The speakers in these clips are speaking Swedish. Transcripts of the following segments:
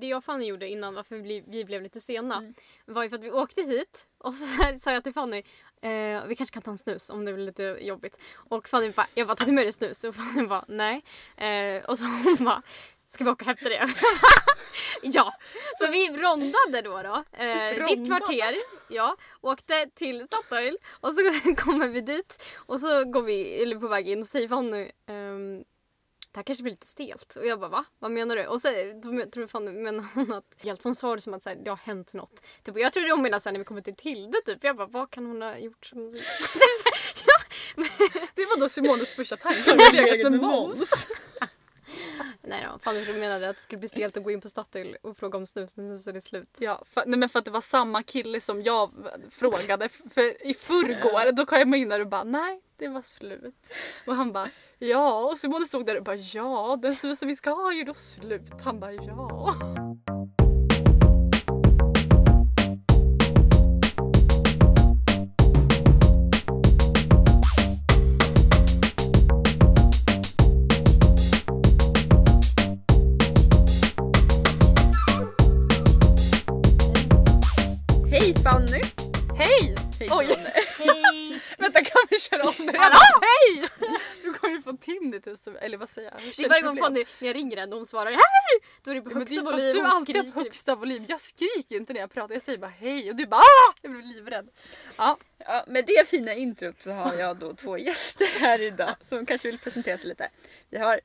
det jag och Fanny gjorde innan varför vi, blev- vi blev lite sena Mm. var ju för att vi åkte hit och så här sa jag till Fanny eh, vi kanske kan ta en snus om det blir lite jobbigt. Och Fanny bara, jag bara tog du med dig snus? Och Fanny bara nej. Eh, och så hon bara Ska vi åka och hämta det? ja! Så vi rondade då. då eh, ditt Rondade? kvarter. Ja, åkte till Statoil och så kommer vi dit och så går vi eller på väg in och säger Fanny ehm, det här kanske blir lite stelt. Och jag bara va? Vad menar du? Och så tror jag fan menar hon att helt hon sa det som att så här, det har hänt något. Typ, jag trodde hon menade här, när vi kommer till Tilde typ. Jag bara vad kan hon ha gjort? Som... typ så här, ja. Det var då Simones första tanke. Hon hade legat med Måns. Nej då, Fanny menade att det skulle bli stelt att gå in på Statoil och fråga om snus när snusen är slut. Ja, för, nej men för att det var samma kille som jag frågade för i förrgår. Då kom jag in där och bara nej, det var slut. Och han bara ja. Och Simone stod där och bara ja, den snusen vi ska ha är ju då slut. Han bara ja. Få tinnitus. Eller vad säger jag? Det är varje gång Fanny, när jag ringer henne och hon svarar hej! Då är det på Ja, men det högsta är volym du alltid skriker. högsta volym. Jag skriker ju inte när jag pratar. Jag säger bara hej och du bara ah! Jag blir livrädd. Ja, Ja, med det fina introt så har jag då två gäster här idag som kanske vill presentera sig lite. Vi har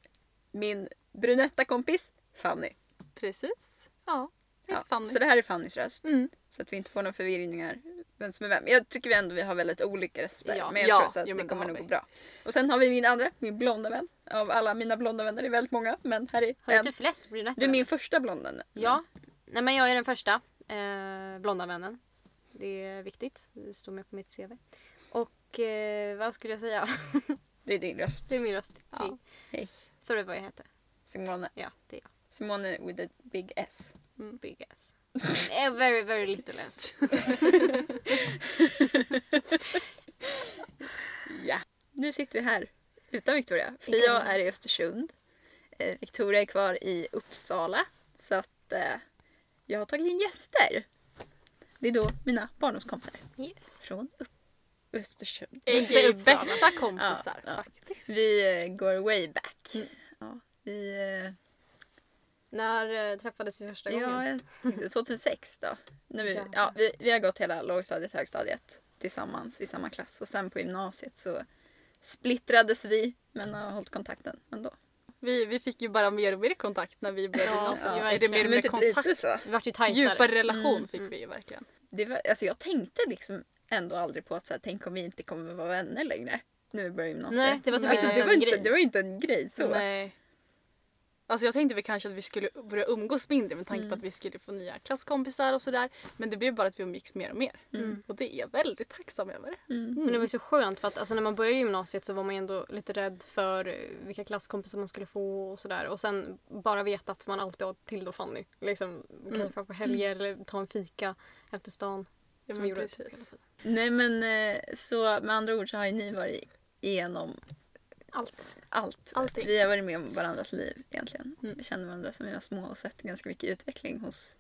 min brunetta kompis Fanny. precis. Ja, Ja, så det här är Fannys röst. Mm. Så att vi inte får några förvirringar vem som är vem. Jag tycker vi ändå vi har väldigt olika röster. Ja. Men jag Ja, tror så att jo, det kommer nog gå bra. Och sen har vi min andra, min blonda vän. Av alla mina blonda vänner, det är väldigt många. Men här är Har du en. inte flest brunetter? Du är min första blonda vän. Ja. Nej men jag är den första eh, blonda vännen. Det är viktigt. Det står med på mitt CV. Och eh, vad skulle jag säga? Det är din röst. det är min röst. Ja. Hej. Hej. Så det vad jag heter. Simone. Ja, det är jag. Simone with a big S. Mm, big ass. Eh, very, very little ass. Ja. Nu sitter vi här utan Victoria. För jag är i Östersund. Eh, Victoria är kvar i Uppsala. Så att eh, jag har tagit in gäster. Det är då mina barndomskompisar Yes. från Upp- Östersund. Inte Uppsala. bästa kompisar Ja, ja. faktiskt. Vi eh, går way back. Mm. Ja, vi, eh, När eh, träffades vi första gången? ja, jag tänkte 2006 då. När vi, Jävlar. ja, vi, vi har gått hela lågstadiet och högstadiet tillsammans i samma klass. Och sen på gymnasiet så splittrades vi men har hållit kontakten ändå. Vi, vi fick ju bara mer och mer kontakt när vi började Ja, gymnasiet. ja, Är det mer och mer kontakt? lite så. Vi vart ju tajtare. Djupare relation Mm, fick mm. vi ju verkligen. Det var, alltså jag tänkte liksom ändå aldrig på att så här, tänk om vi inte kommer vara vänner längre. När vi börjar gymnasiet. Nej, det var typ alltså, inte det, ens var en inte, så- grej. det var inte en grej så. Nej. Alltså jag tänkte väl kanske att vi skulle börja umgås mindre med tanke Mm. på att vi skulle få nya klasskompisar och sådär. Men det blev bara att vi umgicks mer och mer. Mm. Och det är jag väldigt tacksam över. Mm. Men det var ju så skönt för att alltså, när man började gymnasiet så var man ju ändå lite rädd för eh, vilka klasskompisar man skulle få och sådär. Och sen bara veta att man alltid har till då Fanny. Liksom, kan Mm. på helger eller ta en fika efter stan. Ja, som gjorde precis. tiden. Nej men eh, så med andra ord så har ju ni varit igenom Allt. Allt. Allting. Vi har varit med om varandras liv egentligen. Mm. Vi känner varandra som vi var små och sett ganska mycket utveckling hos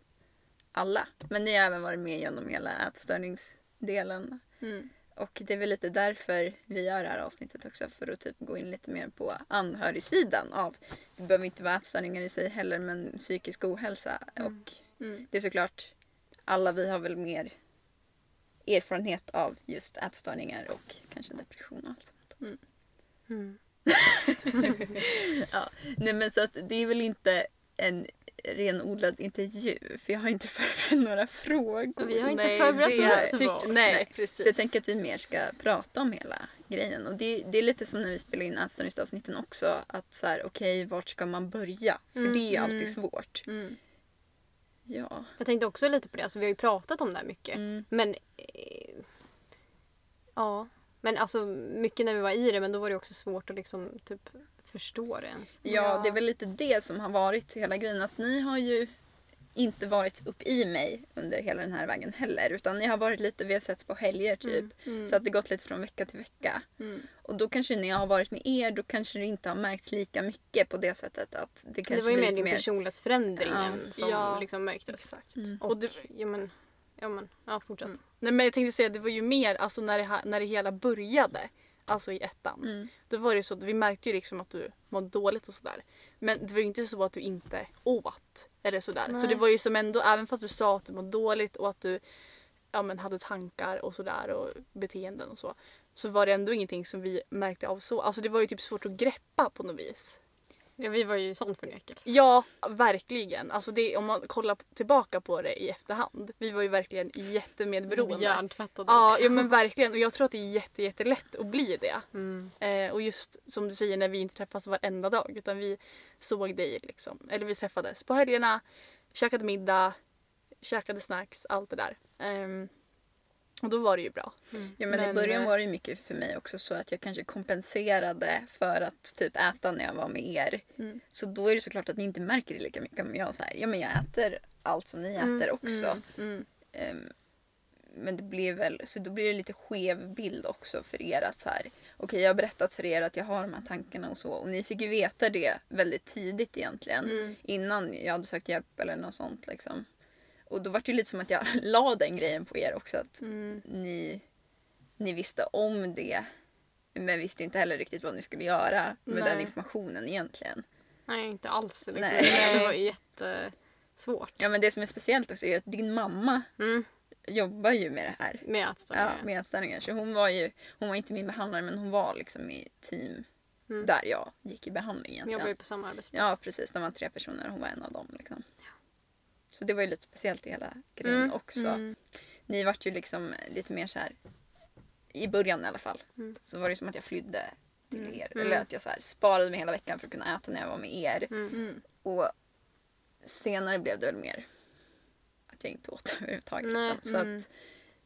alla. Men ni har även varit med genom hela ätstörningsdelen. Mm. Och det är väl lite därför vi gör det här avsnittet också. För att typ gå in lite mer på anhörigsidan av, det behöver inte vara ätstörningar i sig heller, men psykisk ohälsa. Mm. Och Mm. det är såklart, alla vi har väl mer erfarenhet av just ätstörningar och kanske depression och allt sånt. också. Mm. Ja, nej men så att det är väl inte en renodlad intervju för jag har inte förberett några frågor. Vi har inte Nej, förberett det några svar. Nej, Nej. precis. Så jag tänker att vi mer ska prata om hela grejen. Och det, det är lite som när vi spelar in ätstörningsavsnitten också. Att så här, okej, vart ska man börja? För Mm, det är alltid mm. svårt. Mm. Ja. Jag tänkte också lite på det. Alltså, vi har ju pratat om det här mycket. Mm. Men eh, ja, men alltså mycket när vi var i det men då var det också svårt att liksom typ förstå det ens. Ja, det är väl lite det som har varit hela grejen. Att ni har ju inte varit upp i mig under hela den här vägen heller. Utan jag har varit lite, vi har setts på helger typ. Så att det gått lite från vecka till vecka. Mm. Och då kanske när jag har varit med er då kanske det inte har märkts lika mycket på det sättet att det kanske Det var ju mer din personlighetsförändringen Ja. som Ja. liksom märktes. Exakt. Mm. Och, Och det- ja men, ja men, ja fortsätt. Mm. Nej men jag tänkte säga det var ju mer alltså när det, när det hela började. Alltså i ettan. Mm. Då var det ju så att vi märkte ju liksom att du mådde dåligt och sådär. Men det var ju inte så att du inte åt. Eller sådär. Så det var ju som ändå, även fast du sa att du mådde dåligt och att du ja, men hade tankar och sådär och beteenden och så. Så var det ändå ingenting som vi märkte av så. Alltså det var ju typ svårt att greppa på något vis. Ja, vi var ju i sån förnekelse. Ja, verkligen. Alltså det, om man kollar tillbaka på det i efterhand. Vi var ju verkligen jättemedberoende. Hjärntvättade Ja, också. ja men verkligen. Och jag tror att det är jätte, jättelätt att bli det. Mm. Eh, och just som du säger när vi inte träffas varenda dag utan vi såg dig liksom. Eller vi träffades på helgerna, käkade middag, käkade snacks, allt det där. Ehm, och då var det ju bra. Ja men, i Men, början eh, var det ju mycket för mig också så att jag kanske kompenserade för att typ äta när jag var med er. Mm. Så då är det såklart att ni inte märker det lika mycket. Men jag så här, ja men jag äter allt som ni äter också. Mm. Ehm, men det blir väl, så då blir det lite skev bild också för er att så här, okej jag har berättat för er att jag har de här tankarna och så och ni fick ju veta det väldigt tidigt egentligen Mm. innan jag hade sökt hjälp eller något sånt liksom. Och då var det ju lite som att jag la den grejen på er också att Mm. ni, ni visste om det men visste inte heller riktigt vad ni skulle göra med Nej. den informationen egentligen. Nej, inte alls. Liksom. Nej. Det var jättesvårt. Ja men det som är speciellt också är att din mamma Mm. jobbar ju med det här. Med ätstörningar. Ja, med ätstörningar. Så hon var ju, hon var inte min behandlare men hon var liksom i team Mm. där jag gick i behandling egentligen. jobbar ju på samma arbetsplats. Ja precis, de var tre personer och hon var en av dem. Liksom. Så det var ju lite speciellt i hela grejen Mm, också. Mm. Ni vart ju liksom lite mer så här i början i alla fall. Mm. Så var det som att jag flydde till Mm. er. Mm. Eller att jag så här sparade mig hela veckan för att kunna äta när jag var med er. Mm. Och senare blev det väl mer att jag inte åt överhuvudtaget. Liksom. Så mm. att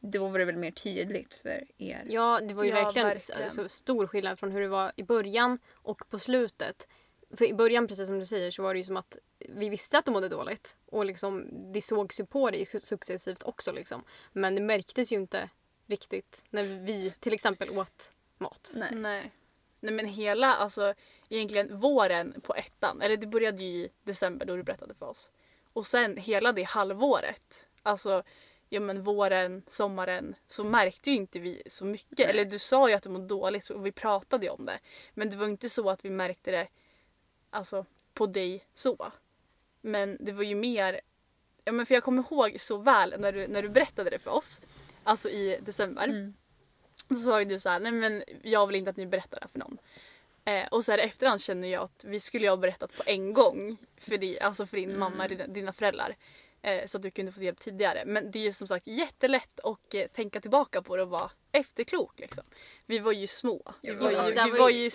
då var det väl mer tydligt för er. Ja, det var ju Ja, verkligen, verkligen. Så stor skillnad från hur det var i början och på slutet. För i början, precis som du säger, så var det ju som att vi visste att du mådde dåligt. Och liksom, det sågs ju på dig successivt också. Liksom. Men det märktes ju inte riktigt när vi till exempel åt mat. Nej. Nej. Nej men hela, alltså egentligen våren på ettan, eller det började ju i december då du berättade för oss. Och sen hela det halvåret, alltså ja men våren, sommaren, så märkte ju inte vi så mycket. Nej. Eller du sa ju att du mådde dåligt och vi pratade ju om det. Men det var inte så att vi märkte det alltså, på dig så. Men det var ju mer, ja men för jag kommer ihåg så väl när du, när du berättade det för oss, alltså i december. Mm. Så sa ju du så här, nej men jag vill inte att ni berättar det här för någon. Eh, och så här efterhand känner jag att vi skulle ju ha berättat på en gång för, di, alltså för din mamma, dina, dina föräldrar. Eh, så att du kunde få hjälp tidigare. Men det är ju som sagt jättelätt att eh, tänka tillbaka på det och vara efterklok. Liksom. Vi var ju små. Vi var ju, ja, vi det var var ju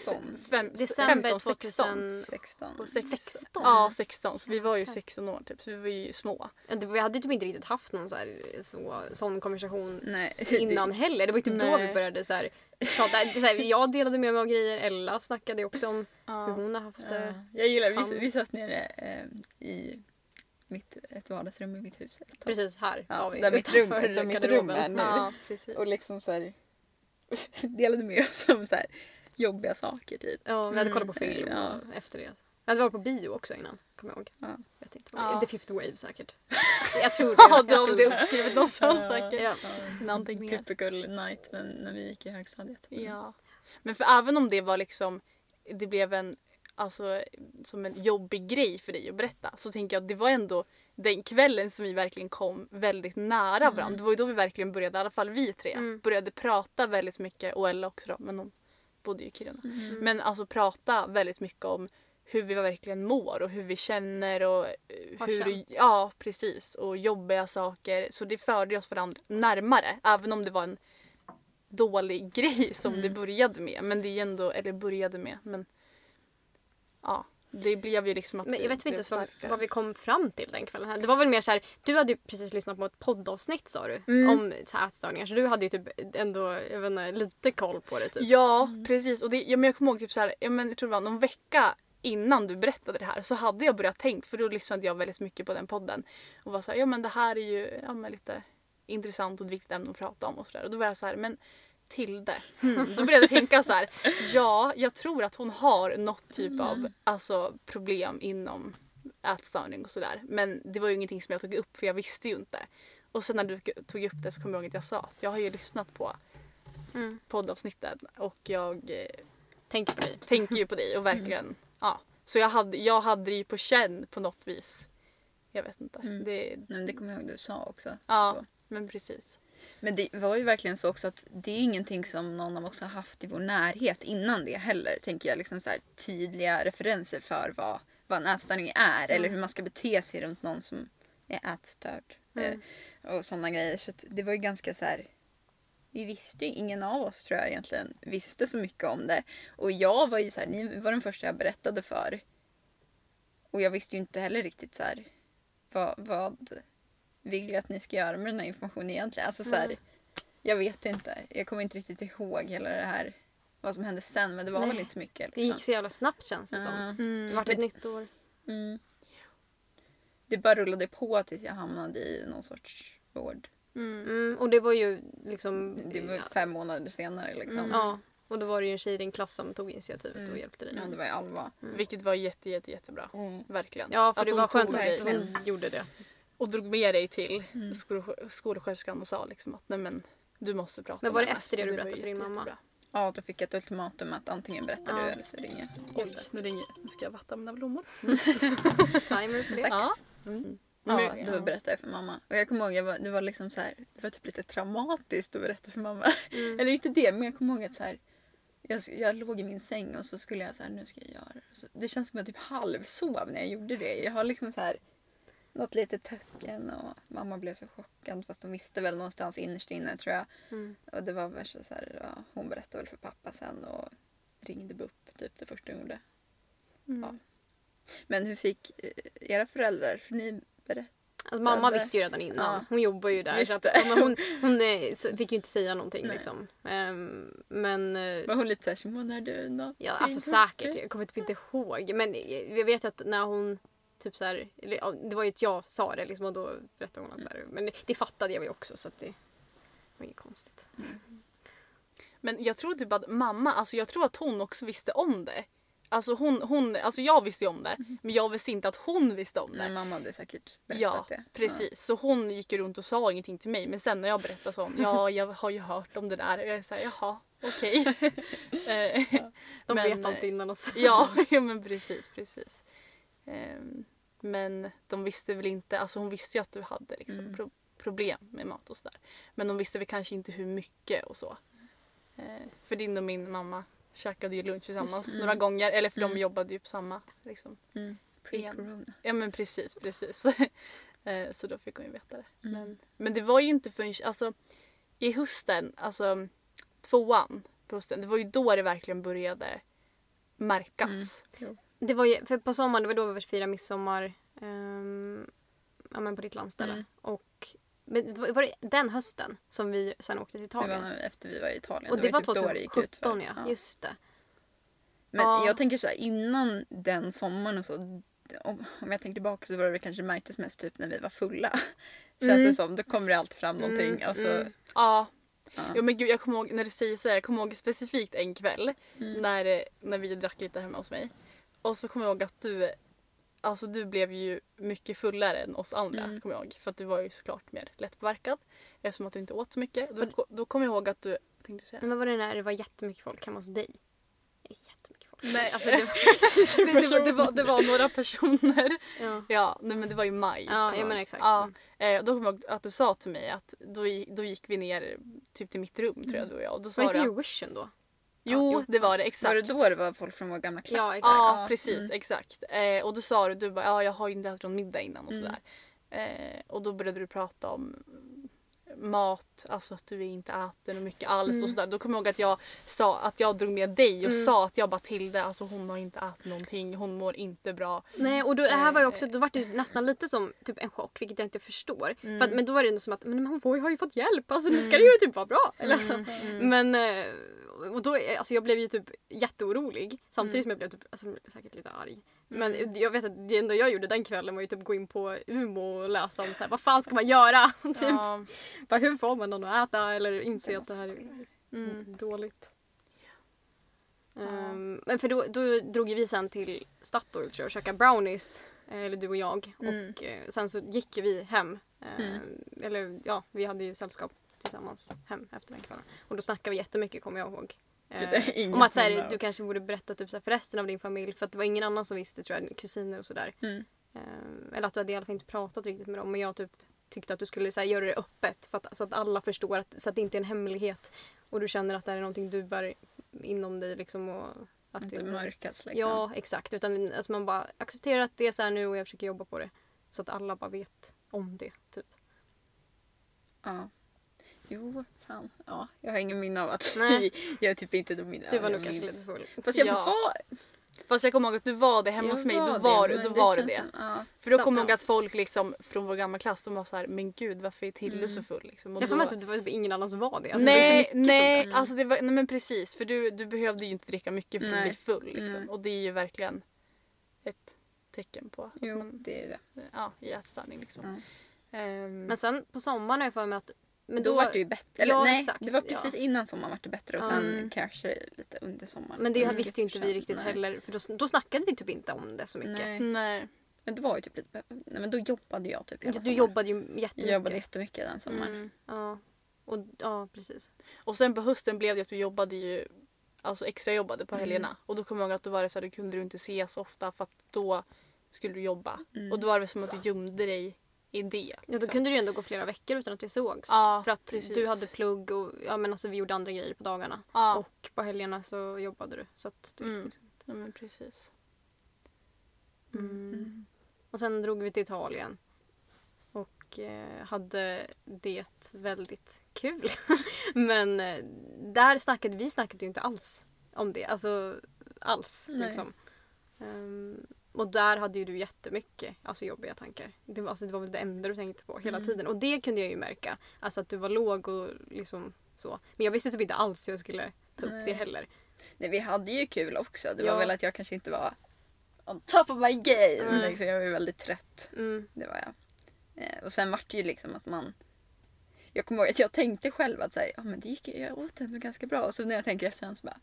fem, December 15, 16. 2000... 16. Och sex- 16? Ja, 16. Så vi var ju 16 år typ. Så vi var ju små. Ja, det- Vi hade ju typ inte riktigt haft någon så här, så, sån konversation Nej. innan heller. Det var ju typ då Nej. vi började så här, prata. Så här, jag delade med mig av grejer. Ella snackade ju också om hur Ja. hon har haft det. Ja, jag gillar, vi, vi satt nere eh, i mitt, ett vardagsrum i mitt hus. ett tag. Precis här Ja, var vi där mitt rum- där mitt rum är nu. ja. Och liksom så här, delade med oss om så här, jobbiga saker typ. Ja, vi hade kollat på film Ja. och efter det. Vi hade varit på bio också innan, kommer jag ihåg. Ja. Vet inte. Ja. The Fifth Wave säkert. Jag tror det. Ja, jag har tror det uppskrivet någonstans Ja. säkert. Ja. Anteckningar. Typical night men när vi gick i högstadiet. Ja. Men för även om det var liksom, det blev en, alltså som en jobbig grej för dig att berätta så tänker jag att det var ändå den kvällen som vi verkligen kom väldigt nära varandra. Det var ju då vi verkligen började, i alla fall vi tre, Mm. började prata väldigt mycket och Ella också då, men hon bodde ju i Kiruna. Mm. Men alltså prata väldigt mycket om hur vi verkligen mår och hur vi känner och eh, Har hur känt. Ja, precis. Och jobbiga saker. Så det förde oss varandra närmare. Även om det var en dålig grej som Mm. det började med. Men det är ändå, eller började med, men ja. Det blev ju liksom att Men vi jag vet inte blev ens vad, vi kom fram till den kvällen. Här. Det var väl mer så här, du hade ju precis lyssnat på ett poddavsnitt sa du. Mm. Om så här ätstörningar. Så du hade ju typ ändå, jag vet inte, lite koll på det typ. Ja, precis. Och det, ja, men jag kommer ihåg typ så här, ja, men jag tror det var någon vecka innan du berättade det här så hade jag börjat tänkt för då lyssnade jag väldigt mycket på den podden och var så här, ja men det här är ju ja, men lite intressant och ett viktigt ämne att prata om och sådär och då var jag så här, men Tilde, hmm. då började jag tänka så här, ja jag tror att hon har något typ av alltså, problem inom ätstörning och sådär men det var ju ingenting som jag tog upp för jag visste ju inte. Och sen när du tog upp det så kom jag ihåg att jag sa att jag har ju lyssnat på Mm. poddavsnittet och jag eh, Tänker på dig. tänker ju på dig och verkligen, ja. Så jag hade, jag hade det ju på känn på något vis. Jag vet inte. Mm. Det, Nej, men det kommer jag ihåg du sa också. ja, då. men precis. Men det var ju verkligen så också att det är ingenting som någon av oss har haft i vår närhet innan det heller. Tänker jag liksom så här, tydliga referenser för vad, vad en ätstörning är eller hur man ska bete sig runt någon som är ätstörd. Mm. Och sådana grejer. Så att det var ju ganska så här. Vi visste ju, ingen av oss tror jag egentligen visste så mycket om det. Och jag var ju så här, ni var den första jag berättade för. Och jag visste ju inte heller riktigt så här vad, vad vill jag att ni ska göra med den här informationen egentligen? Alltså så här, Mm. Jag vet inte. Jag kommer inte riktigt ihåg hela det här. Vad som hände sen. Men det var Nej. väl inte så mycket. Det Liksom. gick så jävla snabbt känns det som. Ja. Mm. Det vart ett nytt år. Mm. Det bara rullade på tills jag hamnade i någon sorts vård. Mm. Mm, och det var ju liksom... Det var fem månader senare liksom. Mm. Ja, och då var det ju en tjej i din klass som tog initiativet och Mm. hjälpte dig. Ja, det var ju Alva. Vilket var jätte, jätte, jättebra. Mm. Verkligen. Ja, för Att det var skönt att hon gjorde det. Och drog med dig till Mm. skol- skolsköterskan och sa liksom att nej men du måste prata Men var det efter det du berättade för din mamma? jättebra. Ja, då fick jag ett ultimatum att antingen berättar Ja. du eller så ringer jag. Oj, nu ringer Nu ska jag vattna mina blommor. Timer för det. Ja. Mm. Men Ja, jag- då berättade jag för mamma. Och jag kommer ihåg, jag var, det var liksom så här, det var typ lite traumatiskt att berätta för mamma. Mm. Eller inte det, men jag kommer ihåg att så här, jag, jag låg i min säng och så skulle jag så här, nu ska jag göra det. Det känns som att jag typ halvsov när jag gjorde det. Jag har liksom så här något litet töcken och mamma blev så chockad fast hon visste väl någonstans innerst inne tror jag. Mm. Och det var värsta så här, ja, hon berättade väl för pappa sen och ringde BUP typ det första hon gjorde. Mm. Ja. Men hur fick eh, era föräldrar, för ni berättade Alltså, mamma visste ju redan innan. Ja. Hon jobbar ju där. Just Så att, ja, men hon hon eh, fick ju inte säga någonting Nej. liksom. Ehm, men eh, Var hon lite såhär, Simon är du någonting ja, alltså säkert. Jag kommer typ inte ihåg. Men jag vet ju att när hon typ så här, eller, ja, det var ju att jag sa det liksom och då berättade hon att så här, men det, det fattade jag ju också så att det var inget konstigt. Men jag tror typ att mamma, alltså jag tror att hon också visste om det. Alltså hon, hon alltså jag visste ju om det men jag visste inte att hon visste om det. Men mamma hade säkert berättat Ja, det. precis. Så hon gick runt och sa ingenting till mig. Men sen när jag berättade så, ja jag har ju hört om det där. Och jag såhär, jaha, okej. Eh, De Men, vet allt innan oss. ja, ja, men precis, precis. Ehm, men de visste väl inte, alltså hon visste ju att du hade liksom Mm. pro- problem med mat och sådär. Men de visste väl kanske inte hur mycket och så. Eh, för din och min mamma käkade ju lunch tillsammans Mm. några gånger. Eller för de Mm. jobbade ju på samma. Liksom. Mm. Pre-corona. Ja men precis, precis. Eh, så då fick hon ju veta det. Mm. Men, men det var ju inte förrän alltså, i hösten, alltså tvåan på hösten, det var ju då det verkligen började märkas. Jo. Det var ju, för på sommaren, det var då vi firade midsommar ehm, ja, men på ditt landställe. Mm. Och men det var, var det den hösten som vi sen åkte till Det Italien? var efter vi var i Italien. och det var typ det gick ut för. 2017 ja. just det. Men Ja. jag tänker så här, innan den sommaren och så. Om, jag tänker tillbaka så var det väl kanske det märktes mest typ när vi var fulla. Känns Mm. det som. Då kommer det alltid fram någonting. Mm, och så, mm. Ja. ja. Jo men gud jag kommer ihåg, när du säger så här, jag kommer ihåg specifikt en kväll Mm. när, när vi drack lite hemma hos mig. Och så kommer jag ihåg att du, alltså du blev ju mycket fullare än oss andra. Mm. Kommer jag ihåg. För att du var ju såklart mer lättpåverkad. Eftersom att du inte åt så mycket. Då, då kommer jag ihåg att du, tänkte du säga? Men var det när det var jättemycket folk hemma hos dig? Jättemycket folk. Nej alltså det, det, det, var, det, var, det var några personer. Ja. Ja nej, men det var i maj. Ja, ja men exakt. Ja, eh, då kommer jag ihåg att du sa till mig att då, då gick vi ner typ till mitt rum tror jag du och jag. Och då sa Var det att, Eurovision då? Jo, det var det exakt. Var det då det var folk från vår gamla klass? Ja, exakt. Ja, Ja, precis. mm. Exakt. Eh, och då sa du, du bara, ja jag har ju inte ätit någon middag innan och Mm. sådär. Eh, och då började du prata om mat, alltså att du inte äter något mycket alls Mm. och sådär. Då kommer jag ihåg att jag sa att jag drog med dig och Mm. sa att jag bara till det, alltså hon har inte ätit någonting, hon mår inte bra. Nej och då, det här var ju Eh, också, då var det nästan lite som typ en chock vilket jag inte förstår. Mm. För att, men då var det ändå som att men hon får, har ju fått hjälp, alltså nu ska det ju typ vara bra. Eller alltså, Mm. Men, eh, och då, alltså jag blev ju typ jätteorolig samtidigt Mm. som jag blev typ, alltså, säkert lite arg. Men jag vet att det enda jag gjorde den kvällen var ju typ gå in på Umo och läsa om så här, vad fan ska man göra? typ, Ja. bara, hur får man någon att äta eller inse att det här är Mm. dåligt. Ehm, men för då, då drog vi sen till Statoil tror jag och käkade brownies. eh, Eller du och jag. Mm. Och eh, sen så gick vi hem. Mm. Eller ja, vi hade ju sällskap tillsammans hem efter den kvällen. Och då snackade vi jättemycket kommer jag ihåg. Eh, om att så här, du kanske borde berätta typ, så här, för resten av din familj. För att det var ingen annan som visste tror jag, kusiner och sådär. Mm. Eh, eller att du hade i alla fall inte pratat riktigt med dem. Men jag typ tyckte att du skulle så här, göra det öppet. För att, så att alla förstår, att, så att det inte är en hemlighet. Och du känner att det här är någonting du bär inom dig. Liksom, och att det mörkas liksom. Ja, exakt. Utan alltså, man bara accepterar att det är så här nu och jag försöker jobba på det. Så att alla bara vet om det. Typ. Ja. Jo, fan. Ja, jag har ingen minne av att Nej. jag är typ inte de minne. Du var nog kanske lite full. Fast jag Ja. var... Fast jag kommer ihåg att du var det hemma jag hos mig. Då det, var, men då var det det. som- ja. För då kommer jag ihåg att folk liksom från vår gamla klass de var så här, men gud varför är Tilde Mm. så full? Liksom. Och Jag får då- mig att det var typ ingen annan som var det. Alltså, det var nej, nej, alltså det var, nej men precis. För du, du behövde ju inte dricka mycket för att Nej. bli full. Liksom. Nej. Och det är ju verkligen ett tecken på att Jo, man det är det. ja, i ätstörning. Liksom. Ja. Ehm, Men sen på sommaren har jag för mig att... Men då, var det ju bättre. Eller Ja, nej, exakt, det var precis ja. innan sommaren var det bättre och sen Mm. kanske lite under sommaren. Men det Mm, visste ju inte vi riktigt Nej. heller. För då, då snackade vi typ inte om det så mycket. Nej. nej. Men det var ju typ lite... Nej men då jobbade jag typ hela Du, sommaren. jobbade ju jättemycket. Jag jobbade jättemycket den sommaren. Mm. Ja. Och, ja, precis. Och sen på hösten blev det att du jobbade ju alltså extra jobbade på Mm. helgerna. Och då kommer jag ihåg att då var det så här, då kunde du inte ses så ofta för att då skulle du jobba. Mm. Och då var det som att du gömde dig i det. Ja, då liksom. kunde det ju ändå gå flera veckor utan att vi sågs. Ja, för att precis. du hade plugg och ja, men alltså, vi gjorde andra grejer på dagarna. Ja, Och på helgerna så jobbade du. Så att du Mm. gick ja men precis. mm. Och sen drog vi till Italien. Och eh, hade det väldigt kul. Men eh, där snackade vi snackade ju inte alls om det. Alltså alls. Nej. Liksom. Ehm, och där hade ju du jättemycket alltså, jobbiga tankar. Det var, alltså, det var väl det enda du tänkte på hela Mm. tiden. Och det kunde jag ju märka. Alltså att du var låg och liksom så. Men jag visste typ inte alls hur jag skulle ta upp Nej. det heller. Nej, vi hade ju kul också. Det Ja. var väl att jag kanske inte var on top of my game. Nej. Liksom, jag var ju väldigt trött. Mm. Det var jag. Eh, och sen vart det ju liksom att man... Jag kommer ihåg att jag tänkte själv att säga, ja men det gick, jag åt ändå ganska bra. Och så när jag tänker efterhand så bara,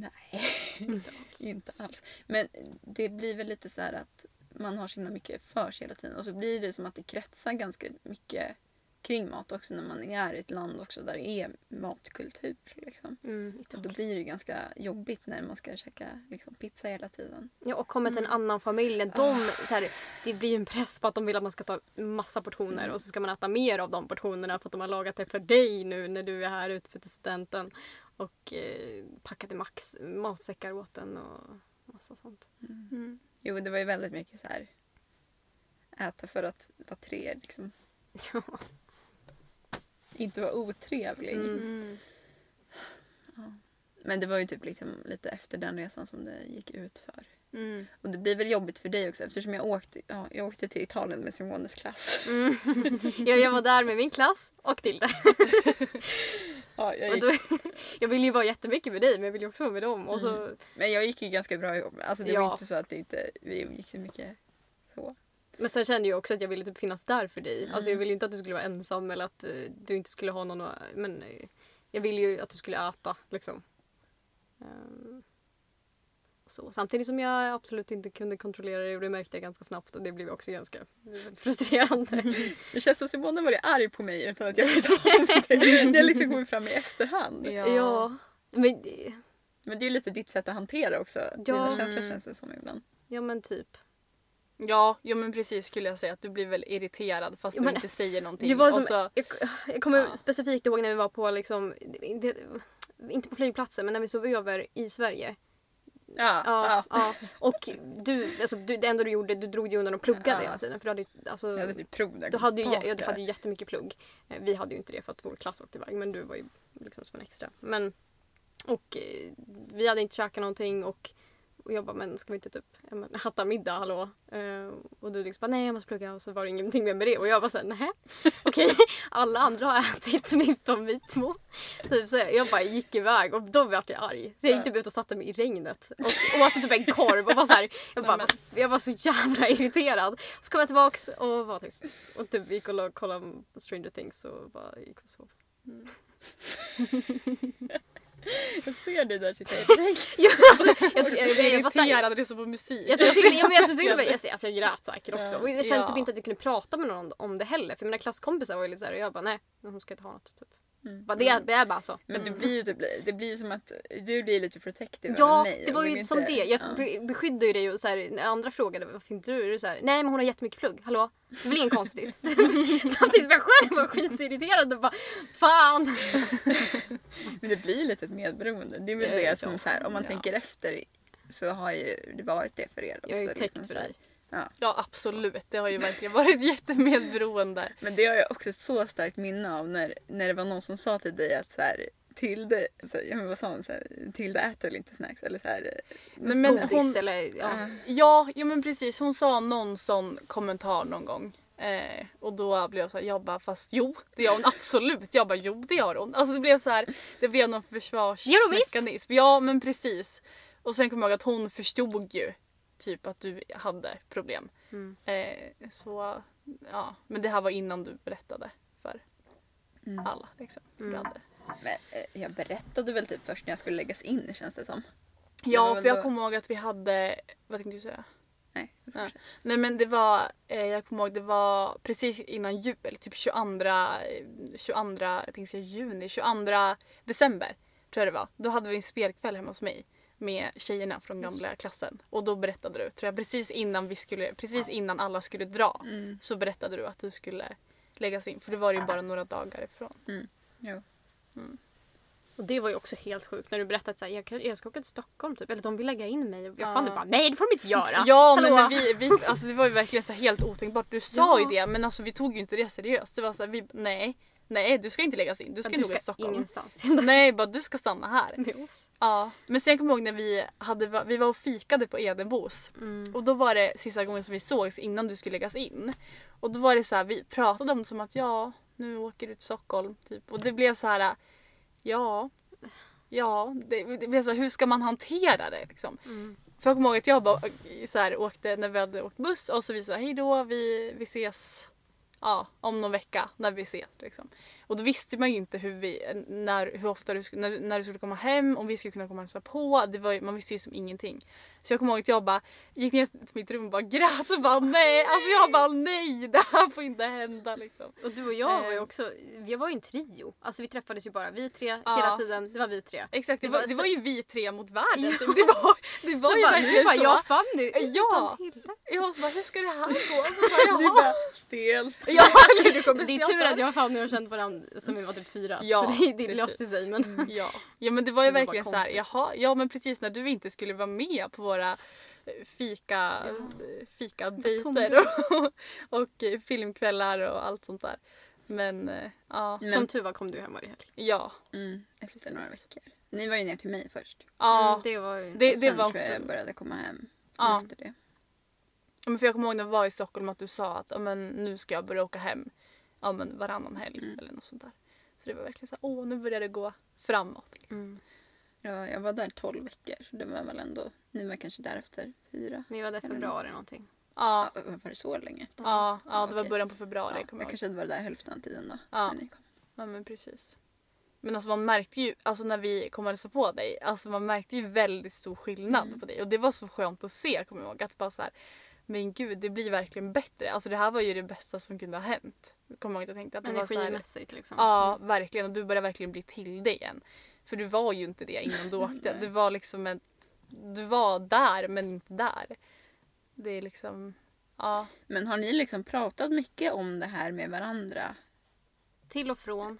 nej, Inte alls. inte alls. Men det blir väl lite så här att man har så himla mycket för sig hela tiden. Och så blir det som att det kretsar ganska mycket kring mat också när man är i ett land också där det är matkultur. Liksom. Mm, Och då blir det ganska jobbigt när man ska käka liksom, pizza hela tiden. Ja, och kommer till en annan familj. De, så här, det blir ju en press på att de vill att man ska ta massa portioner och så ska man äta mer av de portionerna för att de har lagat det för dig nu när du är här ute för studenten. Och eh, packat i max matsäckar åt en och massa sånt. Mm. Jo, det var ju väldigt mycket så här äta för att vara tre, liksom. Ja. Inte vara otrevlig. Mm. Mm. Men det var ju typ liksom lite efter den resan som det gick ut för. Mm. Och det blir väl jobbigt för dig också eftersom jag åkte, ja, jag åkte till Italien med Simones klass. Mm. jag, jag var där med min klass och Tilde. Ja, jag gick, då, jag ville ju vara jättemycket med dig men jag ville ju också vara med dem. Och så, men jag gick ju ganska bra ihop. Alltså det var Ja. inte så att det inte, vi gick så mycket så. Men sen kände jag också att jag ville typ finnas där för dig. Alltså jag Mm. ville inte att du skulle vara ensam eller att eh, du inte skulle ha någon Men eh, jag ville ju att du skulle äta liksom. Ehm, så. Samtidigt som jag absolut inte kunde kontrollera det och det märkte jag ganska snabbt och det blev också ganska frustrerande. Det känns som Simone var arg på mig utan att jag vet om det. Det har liksom kommit fram i efterhand. Ja. ja. Men, det- Men det är ju lite ditt sätt att hantera också. Dina Ja. känslor Mm. känns det som ibland. ja men typ. Ja, ja men precis skulle jag säga att du blir väl irriterad fast Ja, du men- inte säger någonting. Det var som, Och så, jag, jag kommer Ja. specifikt ihåg när vi var på liksom, det, inte på flygplatsen men när vi sov över i Sverige. Ja, Ja, ja. Och du, alltså, du, det enda du gjorde, du drog dig undan och pluggade hela tiden. För du hade, alltså, Jag hade typ prov där. du, hade ju, tillbaka. ja, du hade ju jättemycket plugg. Eh, Vi hade ju inte det för att vår klass åkte iväg men du var ju liksom som en extra. Men, och eh, vi hade inte käkat någonting och och jag bara, men ska vi inte typ men, hatta middag, hallå? Eh, och du liksom bara, nej jag måste plugga och så var det ingenting mer med det. Och jag bara såhär, nej okej. Alla andra har ätit utom vi två. Typ, så jag, bara gick iväg och då vart jag arg. Så jag gick typ ut och satte mig i regnet och åt typ en korv och var såhär, jag, bara, jag var så jävla irriterad. Så kom jag tillbaks och var tyst. Och typ gick och kollade Stranger Things och bara gick och sov. Jag ser dig där sitta regn. Jo, alltså, jag, tror- jag, jag, jag, var såhär- Irriterad och lyssnar på musik. Jag jag, och alltså, grät säkert också. Ja. Och jag kände Ja. typ inte att jag kunde prata med någon om det heller. För mina klasskompisar var ju lite såhär och jag bara nej, hon ska inte ha något. Typ. Mm. Bara, det, det är bara så. Men det blir ju typ, det blir ju som att du blir lite protective Ja, mig. det var ju som inte- det. Jag ja. be- beskyddar ju dig och så här, när andra frågade varför inte du är så här, nej men hon har jättemycket plugg, hallå? Det är väl inget konstigt? Samtidigt som jag själv var skitirriterad och bara fan! Men det blir lite ett medberoende. Det är väl Det det, är som så. här, om man Ja. tänker efter så har ju det varit det för er också. Jag är ju liksom täckt för så här. dig. Ja. Ja absolut, det har ju verkligen varit jättemedberoende. Men det har jag också ett så starkt minne av när, när det var någon som sa till dig att så här, Tilde, så ja, men vad sa hon? Så här, Tilde äter väl inte snacks? Eller så här, Nej, men Godis hon- eller ja. Ja. Ja, jo men precis. Hon sa någon sån kommentar någon gång. Eh, och då blev jag så här, jag bara fast jo det gör hon absolut. Jag bara jo det gör hon. Alltså det blev så här, det blev någon försvarsmekanism. Ja men precis. Och sen kom jag ihåg att hon förstod ju typ att du hade problem. Mm. Eh, så ja, men det här var innan du berättade för Mm. alla liksom. hur du Mm. hade. Men, eh, jag berättade väl typ först när jag skulle läggas in känns det som. Det Ja väl för jag då- kommer ihåg att vi hade, vad tänkte du säga? Nej, Ja. Nej men det var, eh, jag kommer ihåg det var precis innan jul, typ 22, eh, 22 jag tänkte säga juni, 22 december tror jag det var. Då hade vi en spelkväll hemma hos mig med tjejerna från gamla klassen. Och då berättade du, tror jag precis innan vi skulle, precis innan alla skulle dra Mm. så berättade du att du skulle läggas in. För det var ju bara några dagar ifrån. Jo. Och det var ju också helt sjukt när du berättade att så här, jag, kan- jag ska åka till Stockholm typ. Eller de vill lägga in mig. Jag Ja. fann det bara nej det får de inte göra. Ja Hallå? men vi, vi, alltså, det var ju verkligen så helt otänkbart. Du sa Ja. ju det men alltså, vi tog ju inte det seriöst. Det var så här, vi, nej, nej du ska inte läggas in. Du ska du inte åka ska Stockholm. ingenstans. Nej, bara du ska stanna här. med oss. Ja. Men sen kommer jag ihåg när vi, hade, vi var och fikade på Edenbos. Mm. Och då var det sista gången som vi sågs innan du skulle läggas in. Och då var det så här, vi pratade om det som att ja, nu åker du till Stockholm. Typ. Och det blev så här, ja, ja, det, det blev så här, hur ska man hantera det liksom? Mm. För jag kommer ihåg att jag bara så här, åkte när vi hade åkt buss och så vi sa hej då, vi, vi ses ja, om någon vecka när vi ses. Liksom. Och då visste man ju inte hur, vi, när, hur ofta du, när, när du skulle komma hem, om vi skulle kunna komma och hälsa på. Det var, man visste ju som ingenting. Så jag kommer ihåg att jag bara gick ner till mitt rum och bara grät och bara nej, alltså jag bara nej, det här får inte hända liksom. Och du och jag var ju Eh. också, vi var ju en trio. Alltså vi träffades ju bara vi tre Ja. hela tiden. Det var vi tre. Exakt, det, Det var, var det så- var ju vi tre mot världen. Ja. Det var, det var Så ju bara, verkligen bara, så. jag och Fanny Ja. utan Tilde. Jag var så bara, hur ska det här gå? Så bara, Jaha. stelt. Ja, Det är tur att jag och Fanny har känt varandra som vi var typ fyra. Ja, så det, det precis. löste sig. Men... Ja. ja men det var ju Det var verkligen så här, jaha, ja men precis när du inte skulle vara med på våra eh, fika, eh, fikadejter och, och eh, filmkvällar och allt sånt där. Men eh, ja, Men- Som tur var kom du hem varje helg. ja, Mm, efter Precis. några veckor. Ni var ju ner till mig först. ja. Mm, det var ju... Det, och det sen var tror jag också, jag började komma hem Ja. efter det. men för jag kommer ihåg när vi var i Stockholm att du sa att ja, men, nu ska jag börja åka hem ja, men, varannan helg Mm. eller något sånt där. Så det var verkligen så här, åh nu börjar det gå framåt. Mm. Ja, jag var där 12 veckor så det var väl ändå, ni var kanske där efter fyra. Vi var där i februari någonting. Ja, Ja, var det så länge? ja, ja det var början på februari Ja, jag kanske hade varit där hälften av tiden då. Ja. ni. Ja men precis. Men alltså man märkte ju, alltså när vi kom och hälsade på dig, alltså man märkte ju väldigt stor skillnad Mm. på dig. Och det var så skönt att se kommer jag ihåg. Att bara så här, men gud det blir verkligen bättre. Alltså det här var ju det bästa som kunde ha hänt. Kommer jag ihåg att jag tänkte att det var så här, Energimässigt liksom. Ja verkligen och du började verkligen bli till dig igen. För du var ju inte det innan du åkte. Du var liksom en, du var där men inte där. Det är liksom, ja. Men har ni liksom pratat mycket om det här med varandra? Till och från.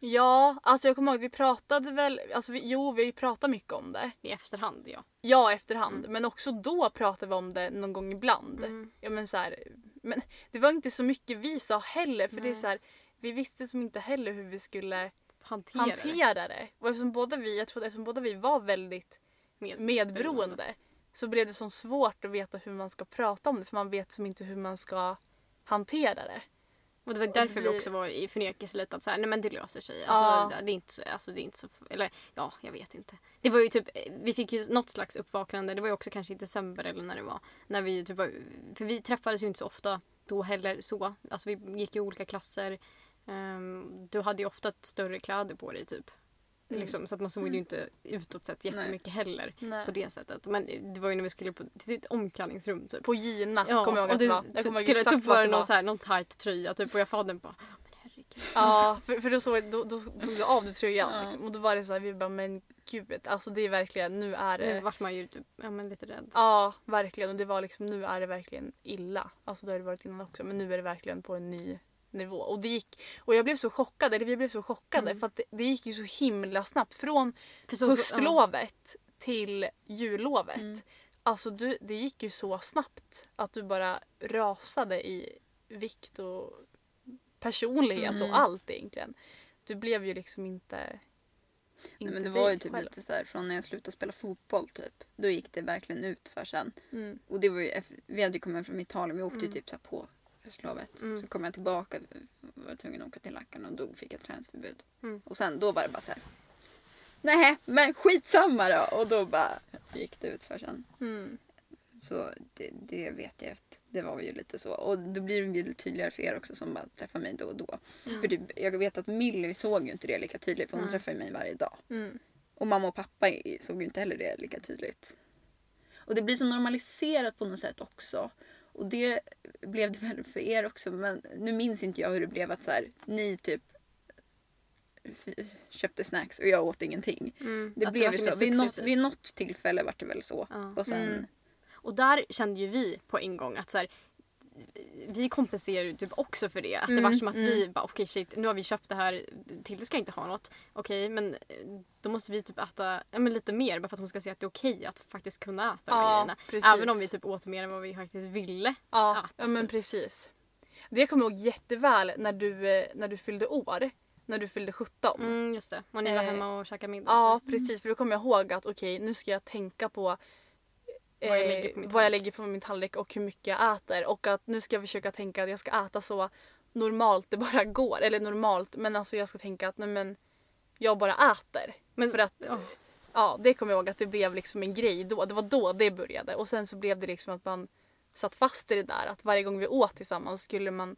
Ja, alltså jag kommer ihåg att vi pratade väl, alltså vi, jo vi pratade mycket om det. I efterhand ja. Ja, efterhand. Men också då pratade vi om det någon gång ibland. Mm. Ja, men, så här, men det var inte så mycket vi sa heller. För det är Nej. så här, vi visste som inte heller hur vi skulle Hantera, hantera det. Och eftersom båda vi, jag tror att eftersom båda vi var väldigt. Med. medberoende. så blev det så svårt att veta hur man ska prata om det för man vet som inte hur man ska hantera det. Och det var därför vi också var i förnekelse lite att så här, nej men det löser sig. Ja. Alltså, det, är inte, så- alltså det är inte så, eller ja, jag vet inte. Det var ju typ, vi fick ju något slags uppvaknande, det var ju också kanske i december eller när det var. När vi typ var, för vi träffades ju inte så ofta då heller så. Alltså vi gick i olika klasser. Ehm, du hade ju ofta ett större kläder på dig typ. Mm. Liksom, så att man såg ju inte utåt sett jättemycket heller Nej. på det sättet. Men det var ju när vi skulle på, till ett omklädningsrum typ. På Gina Ja, kommer jag ihåg att du det var. Jag kommer ihåg skulle exakt typ det någon, var. så här, någon tight tröja typ och jag fadern bara men herregud. Ja, för, för då, såg, då, då tog du av dig tröjan Ja. liksom. och då var det så här, vi bara men gud, alltså det är verkligen, nu är Nu det vart man ju typ, ja, men lite rädd. Ja, verkligen. Och det var liksom, nu är det verkligen illa. Alltså det har det varit innan också. Men nu är det verkligen på en ny nivå. Och det gick, och jag blev så chockad, eller vi blev så chockade Mm. för att det, det gick ju så himla snabbt. Från så- höstlovet till jullovet. Mm. Alltså du, det gick ju så snabbt att du bara rasade i vikt och personlighet Mm. och allt egentligen. Du blev ju liksom inte... Nej, men det var ju typ själv. lite så här från när jag slutade spela fotboll typ. Då gick det verkligen ut för sen. Mm. Och det var ju, vi hade ju kommit hem från Italien, vi åkte ju Mm. typ så på höstlovet. Mm. Så kom jag tillbaka, var tvungen att åka till Lackarna och då fick jag träningsförbud. Mm. Och sen då var det bara så här. Nej men skitsamma då! Och då bara gick det ut för sen. Mm. Så det, det vet jag att det var ju lite så. Och då blir det ju tydligare för er också som bara träffar mig då och då. För typ, jag vet att Millie såg ju inte det lika tydligt för hon träffar ju mig varje dag. Mm. Och mamma och pappa såg ju inte heller det lika tydligt. Och det blir så normaliserat på något sätt också. Och det blev det väl för er också. Men nu minns inte jag hur det blev att så här, ni typ köpte snacks och jag åt ingenting. Mm, Det blev ju så. Vid något, vid något tillfälle var det väl så. Ja. Och sen, Mm. Och där kände ju vi på en gång att så här, vi kompenserar typ också för det. Att det Mm, var som att vi mm. bara okej shit nu har vi köpt det här, Tilde ska inte ha något. Okej men eh, då måste vi typ äta ja, men lite mer bara för att hon ska se att det är okej att faktiskt kunna äta de Ja, grejerna. precis. Även om vi typ åt mer än vad vi faktiskt ville. Ja, äta, ja men typ. precis. Det kommer jag ihåg jätteväl när du, eh, när du fyllde år. När du fyllde 17. Mm, just det. Och ni var Eh, hemma och käkade middag. Ja, så. precis. För då kommer jag ihåg att okej, nu ska jag tänka på eh, Vad jag lägger på min vad jag tallrik. lägger på min tallrik och hur mycket jag äter. Och att nu ska jag försöka tänka att jag ska äta så normalt det bara går. Eller normalt, men alltså jag ska tänka att nej men jag bara äter. Men, För att ja. ja, det kommer jag ihåg att det blev liksom en grej då. Det var då det började. Och sen så blev det liksom att man satt fast i det där. Att varje gång vi åt tillsammans skulle man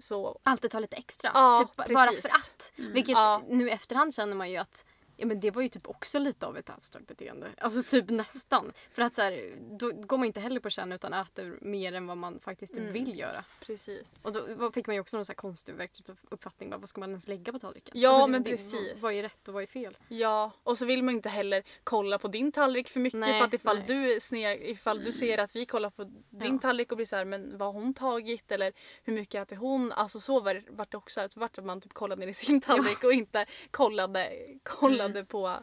så... alltid ta lite extra. Ja, typ, bara för att. Vilket Ja. nu i efterhand känner man ju att ja, men det var ju typ också lite av ett ätstört beteende. Alltså typ nästan. För att så här, då går man inte heller på känn utan äter mer än vad man faktiskt typ Mm. vill göra. Precis. Och då fick man ju också någon så här konstig av uppfattning. Bara, vad ska man ens lägga på tallriken? Ja, alltså, det, men det, precis. Vad är rätt och vad är fel? Ja, och så vill man inte heller kolla på din tallrik för mycket Nej, för att ifall nej. du, sneg, ifall du ser att vi kollar på din Ja. tallrik och blir så här, men vad har hon tagit eller hur mycket äter hon? Alltså så var, vart det också, att vart att man typ kollade ner i sin tallrik och inte kollade, kollade Mm. på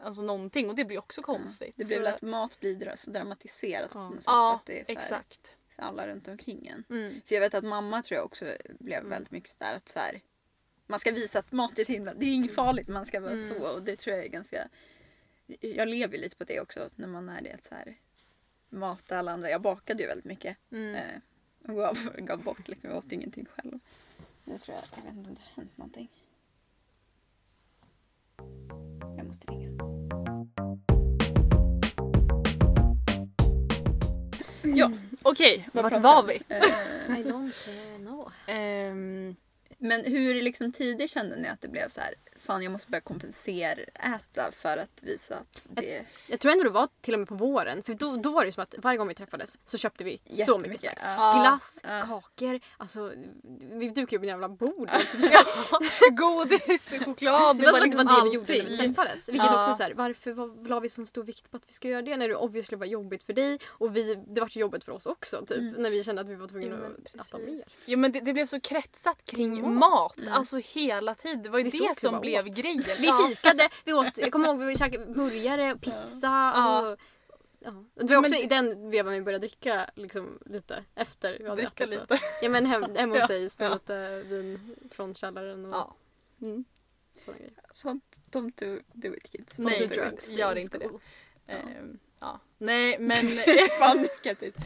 alltså någonting och det blir också konstigt. det blir Så- väl att mat blir så dramatiserat på Ja. något sätt. Ja, att det är exakt. för alla runt omkring en. Mm. För jag vet att mamma tror jag också blev Mm. väldigt mycket sådär att så här, man ska visa att mat är så himla, det är inget farligt, man ska vara Mm. så. Och det tror jag är ganska, jag lever ju lite på det också när man är det att så här, mata alla andra. Jag bakade ju väldigt mycket Mm. eh, och gav, gav bort, liksom, jag åt ingenting själv. Nu tror jag, jag vet inte om det har hänt någonting. Jag måste ringa. Ja, Okej, vad vart pratar var vi? Eh, I don't know. Ehm, Men hur liksom tidigt kände ni att det blev så här, fan jag måste börja kompensera äta för att visa att det Jag tror ändå det var till och med på våren. För då, då var det ju som att varje gång vi träffades så köpte vi så mycket snacks. ja. Glass, Ja. kakor, alltså vi dukade ju på en jävla bord. Typ, så godis, choklad, Det var som att det var det vi gjorde när vi allting. träffades. Vilket Ja. också är så här, varför var, la vi så stor vikt på att vi ska göra det när det obviously var jobbigt för dig och vi, det var ju jobbigt för oss också typ Mm. när vi kände att vi var tvungna men att äta mer. Jo men det, det blev så kretsat kring Kring mat. Mm. Alltså hela tiden. Det var ju det det som blev åt. grejen. Vi Ja. fikade, vi åt, jag kommer ihåg vi käkade burgare, pizza Ja. och Ja. Det var också Men- i den vevan vi började dricka liksom, lite efter vi hade Dricka lite. Ja men hem, hemma hos Ja. dig stod Ja. lite vin från källaren och Ja. Mm. sådana grejer. sånt, don't do, do it kids. Nej, Don't do do drugs. Gör inte det. school. Ehm, Ja. Nej men Fan, skeptiskt.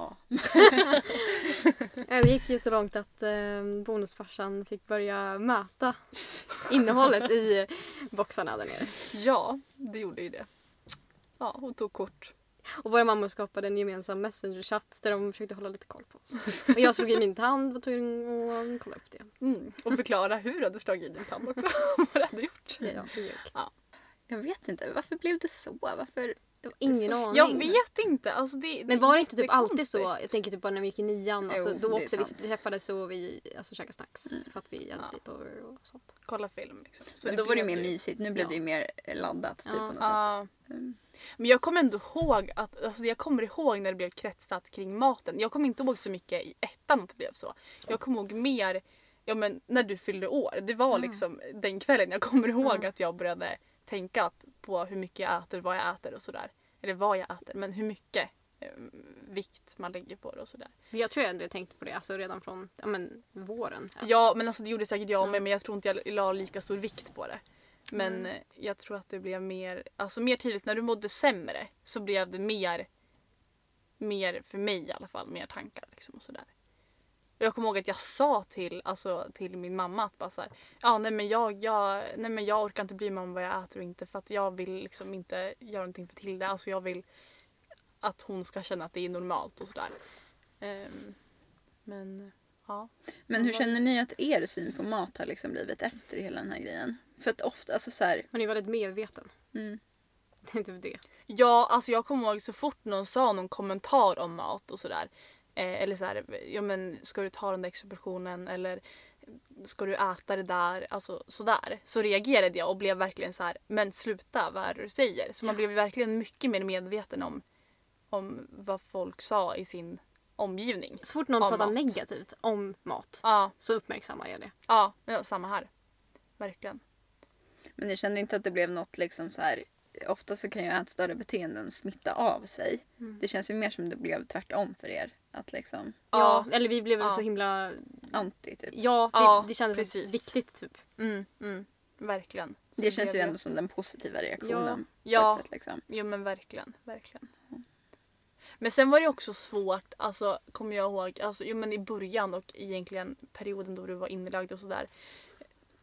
Ja. Det gick ju så långt att eh, bonusfarsan fick börja mäta innehållet i boxarna där nere. ja, det gjorde ju det. Ja, hon tog kort. Och våra mammor skapade en gemensam messenger-chatt där de försökte hålla lite koll på oss. Och jag slog i min tand och tog in och kollade upp det. Mm. Och förklara hur du hade slagit i din tand också. Vad du hade gjort. Ja, det gick. Jag vet inte, varför blev det så? Varför? Det var ingen aning. Jag vet inte. Alltså det, Men var det inte typ alltid så? Jag tänker typ bara när vi gick i nian. Alltså, Jo, då också vi träffades och vi alltså, käkade snacks Mm. för att vi hade Ja. sleepover och sånt. Kolla film liksom. Så Men då var det blev mer ju- mysigt. Nu blev Ja. det ju mer laddat typ Ja. på något sätt. Ja. Mm. Men jag kommer ändå ihåg att, alltså jag kommer ihåg när det blev kretsat kring maten. Jag kommer inte ihåg så mycket i ettan att det blev så. Jag kommer ihåg mer ja, men när du fyllde år. Det var Mm. liksom den kvällen jag kommer ihåg Mm. att jag började tänka att- på hur mycket jag äter, vad jag äter och sådär. Eller vad jag äter, men hur mycket eh, vikt man lägger på det och sådär. Jag tror jag ändå tänkte på det alltså, redan från ja, men, våren. Ja, men alltså det gjorde säkert jag med Mm. men jag tror inte jag la lika stor vikt på det. Men Mm. jag tror att det blev mer, alltså mer tydligt när du mådde sämre så blev det mer, mer för mig i alla fall, mer tankar liksom och sådär. Och jag kommer ihåg att jag sa till, alltså, till min mamma att bara så här, ja nej men, jag, jag, nej men jag orkar inte bry mig om vad jag äter och inte för att jag vill liksom inte göra någonting för Tilde. Alltså jag vill att hon ska känna att det är normalt och sådär. Ehm, men ja. Men hur känner ni att er syn på mat har liksom blivit efter hela den här grejen? För att ofta, alltså så här, Man är väldigt medveten. mm, Det är typ det. Ja, alltså jag kommer ihåg så fort någon sa någon kommentar om mat och sådär. Eh, eller så här, ja men ska du ta den där extra portionen eller ska du äta det där? Alltså sådär. Så reagerade jag och blev verkligen så här, men sluta vad är det du säger? Så man blev verkligen mycket mer medveten om, om vad folk sa i sin omgivning. Så fort någon pratar mat. negativt om mat Ja, så uppmärksammar jag det. ja, ja samma här. Verkligen. men ni kände inte att det blev något liksom så här. Ofta så kan ju ätstörda beteenden smitta av sig. Mm. Det känns ju mer som det blev tvärtom för er. Att liksom Ja, eller vi blev väl Ja. så himla... anti typ. Ja, Ja, det, kändes precis. viktigt typ. Mm, mm, verkligen. Så Det känns ju ändå som den positiva reaktionen. Ja. ett sätt, liksom. Jo men verkligen, verkligen. Men sen var det också svårt, alltså kommer jag ihåg, alltså, jo, men i början och egentligen perioden då du var inlagd och sådär.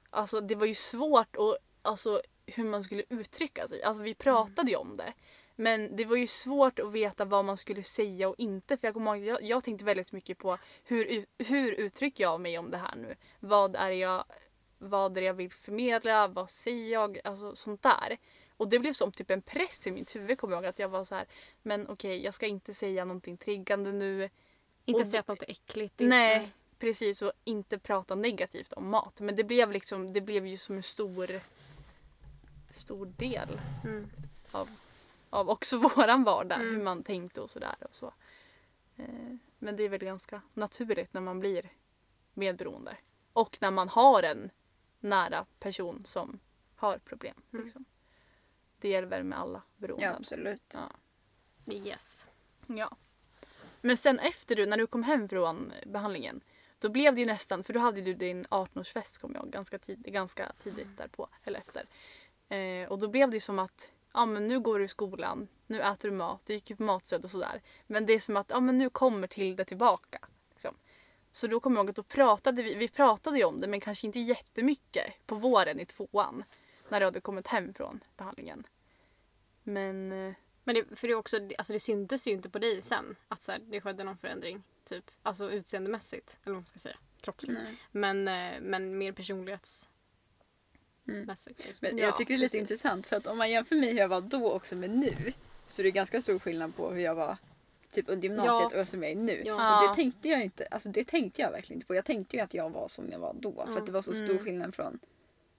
Alltså det var ju svårt och alltså hur man skulle uttrycka sig. Alltså vi pratade ju om det. Men det var ju svårt att veta vad man skulle säga och inte. För jag kommer ihåg, jag, jag tänkte väldigt mycket på hur, hur uttrycker jag mig om det här nu? Vad är jag, vad är jag vill förmedla? Vad säger jag? Alltså sånt där. Och det blev som typ en press i mitt huvud kommer jag ihåg. Att jag var så här, men okej jag ska inte säga någonting triggande nu. Inte säga att något är äckligt. Nej, precis. Och inte prata negativt om mat. Men det blev liksom, det blev ju som en stor, stor del Mm. av också våran vardag. Mm. Hur man tänkte och sådär. Och så. Eh, Men det är väl ganska naturligt när man blir medberoende. Och när man har en nära person som har problem. Mm. Liksom. Det gäller väl med alla Ja, beroenden. absolut. Ja. Yes. Ja. Men sen efter du, när du kom hem från behandlingen. Då blev det ju nästan, för då hade du din 18-årsfest kommer jag ihåg, ganska, tid, ganska tidigt därpå, eller efter. Eh, och då blev det ju som att, ja men nu går du i skolan, nu äter du mat, du gick ju på matstöd och sådär. Men det är som att, ja men nu kommer till det tillbaka. Liksom. Så då kommer jag ihåg att då pratade vi, vi pratade ju om det men kanske inte jättemycket på våren i tvåan. När du hade kommit hem från behandlingen. Men eh, Men det, för det, är också, alltså det syntes ju inte på dig sen att så här, det skedde någon förändring. Typ. Alltså utseendemässigt. Eller vad man ska säga. Kroppsligt. Men, eh, men mer personlighetsmässigt. Mm. Men Ja, jag tycker det är lite precis. intressant för att om man jämför mig hur jag var då också med nu så är det ganska stor skillnad på hur jag var typ under gymnasiet Ja. och som jag är nu. Ja. Och det tänkte jag inte, alltså det tänkte jag verkligen inte på. Jag tänkte ju att jag var som jag var då för Ja. att det var så stor Mm. skillnad från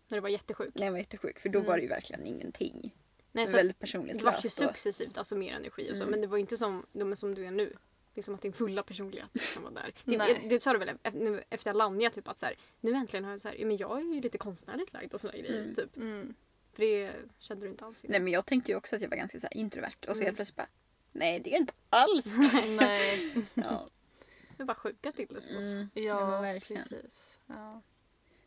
När du var jättesjuk. när jag var jättesjuk för då Mm. var det ju verkligen ingenting. Nej, Det var väldigt personligt det var ju successivt, alltså mer energi och så. Mm. Men det var inte som, de är som du är nu. Liksom att din fulla personlighet liksom var där. Det, Nej. det sa du väl efter, nu- efter Alanya typ att så här, nu äntligen har jag så här, men jag är ju lite konstnärligt lagd och sådana grejer. Mm. Typ. mm. För det kände du inte alls innan. Nej men jag tänkte ju också att jag var ganska så här introvert och så Mm. helt plötsligt bara Nej det är inte alls. Nej. ja. Det är bara sjuka till det. Mm. Ja, verkligen. precis. Ja.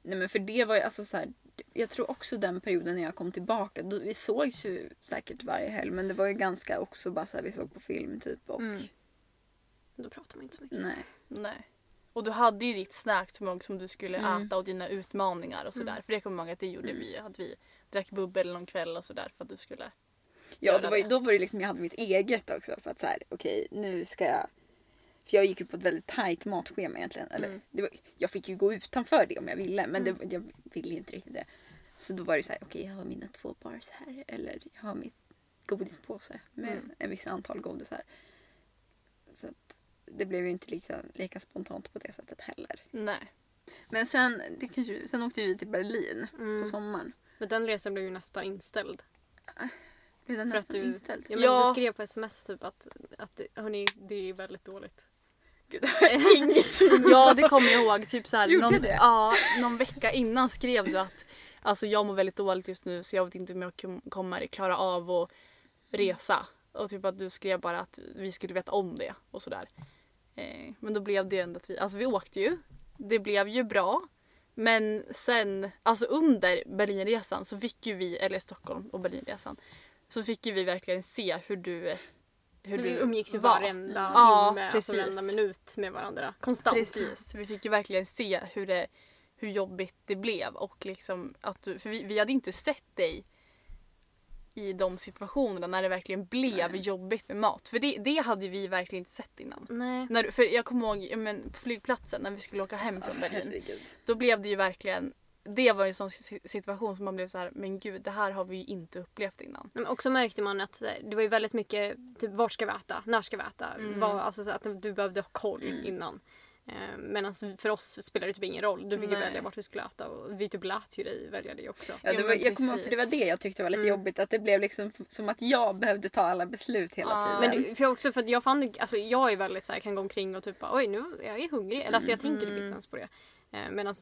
Nej men för det var ju alltså så här, jag tror också den perioden när jag kom tillbaka, då, vi sågs ju säkert varje helg men det var ju ganska också bara så här, vi såg på film typ och Mm. Då pratar man inte så mycket. nej. Nej. Och du hade ju ditt snacksmugg som du skulle Mm. äta och dina utmaningar och sådär. För det kommer jag ihåg att det gjorde vi. Att vi drack bubbel någon kväll och sådär för att du skulle... Ja, det var, ju- det. då var det liksom, jag hade mitt eget också för att så här, okej nu ska jag för jag gick ju på ett väldigt tajt matschema egentligen. Eller, Mm. det var, jag fick ju gå utanför det om jag ville men det, jag ville ju inte riktigt det. Så då var det så här, okej jag har mina två bars här eller jag har mitt godispåse med Mm. en viss antal godisar. Så att det blev ju inte lika, lika spontant på det sättet heller. Nej. Men sen, det kanske, sen åkte vi till Berlin Mm. på sommaren. Men den resan blev ju nästan inställd. Blev den nästan du, inställd? Ja, men Ja. Du skrev på sms typ att, att hörni, det är väldigt dåligt. Gud, inget Ja det kommer jag ihåg. Typ så här, någon, ja, någon vecka innan skrev du att alltså, jag mår väldigt dåligt just nu så jag vet inte om jag kom- kommer klara av att resa. Och typ att du skrev bara att vi skulle veta om det och sådär. Eh, men då blev det ju ändå att vi, alltså vi åkte ju. Det blev ju bra. Men sen, alltså under Berlinresan så fick ju vi, eller Stockholm och Berlinresan, så fick ju vi verkligen se hur du hur vi du umgicks ju var. varenda Ja, timme, alltså precis. varenda minut med varandra. Konstant. Precis, vi fick ju verkligen se hur, det, hur jobbigt det blev. Och liksom att du, för vi, vi hade inte sett dig i de situationerna när det verkligen blev Nej. jobbigt med mat. För det, det hade vi verkligen inte sett innan. Nej. När, för jag kommer ihåg men, på flygplatsen när vi skulle åka hem från Berlin. Herregud. Då blev det ju verkligen, det var ju en sån si- situation som man blev så här, men gud det här har vi ju inte upplevt innan. Men också märkte man att det var ju väldigt mycket typ vart ska vi äta, när ska vi äta? Mm. Var, alltså, så att du behövde ha koll Mm. innan. Eh, Medan för oss spelade det typ ingen roll. Du fick ju Nej. välja vart vi skulle äta och vi typ lät ju dig välja det också. Ja, det var, jag kommer ihåg, för det var det jag tyckte var lite Mm. jobbigt. Att det blev liksom som att jag behövde ta alla beslut hela Ja. tiden. Men för jag också för att jag fann det- alltså jag är väldigt så här, kan gå omkring och typ bara, oj nu jag är hungrig. Eller alltså jag tänker typ Mm. inte ens på det. Eh, Medan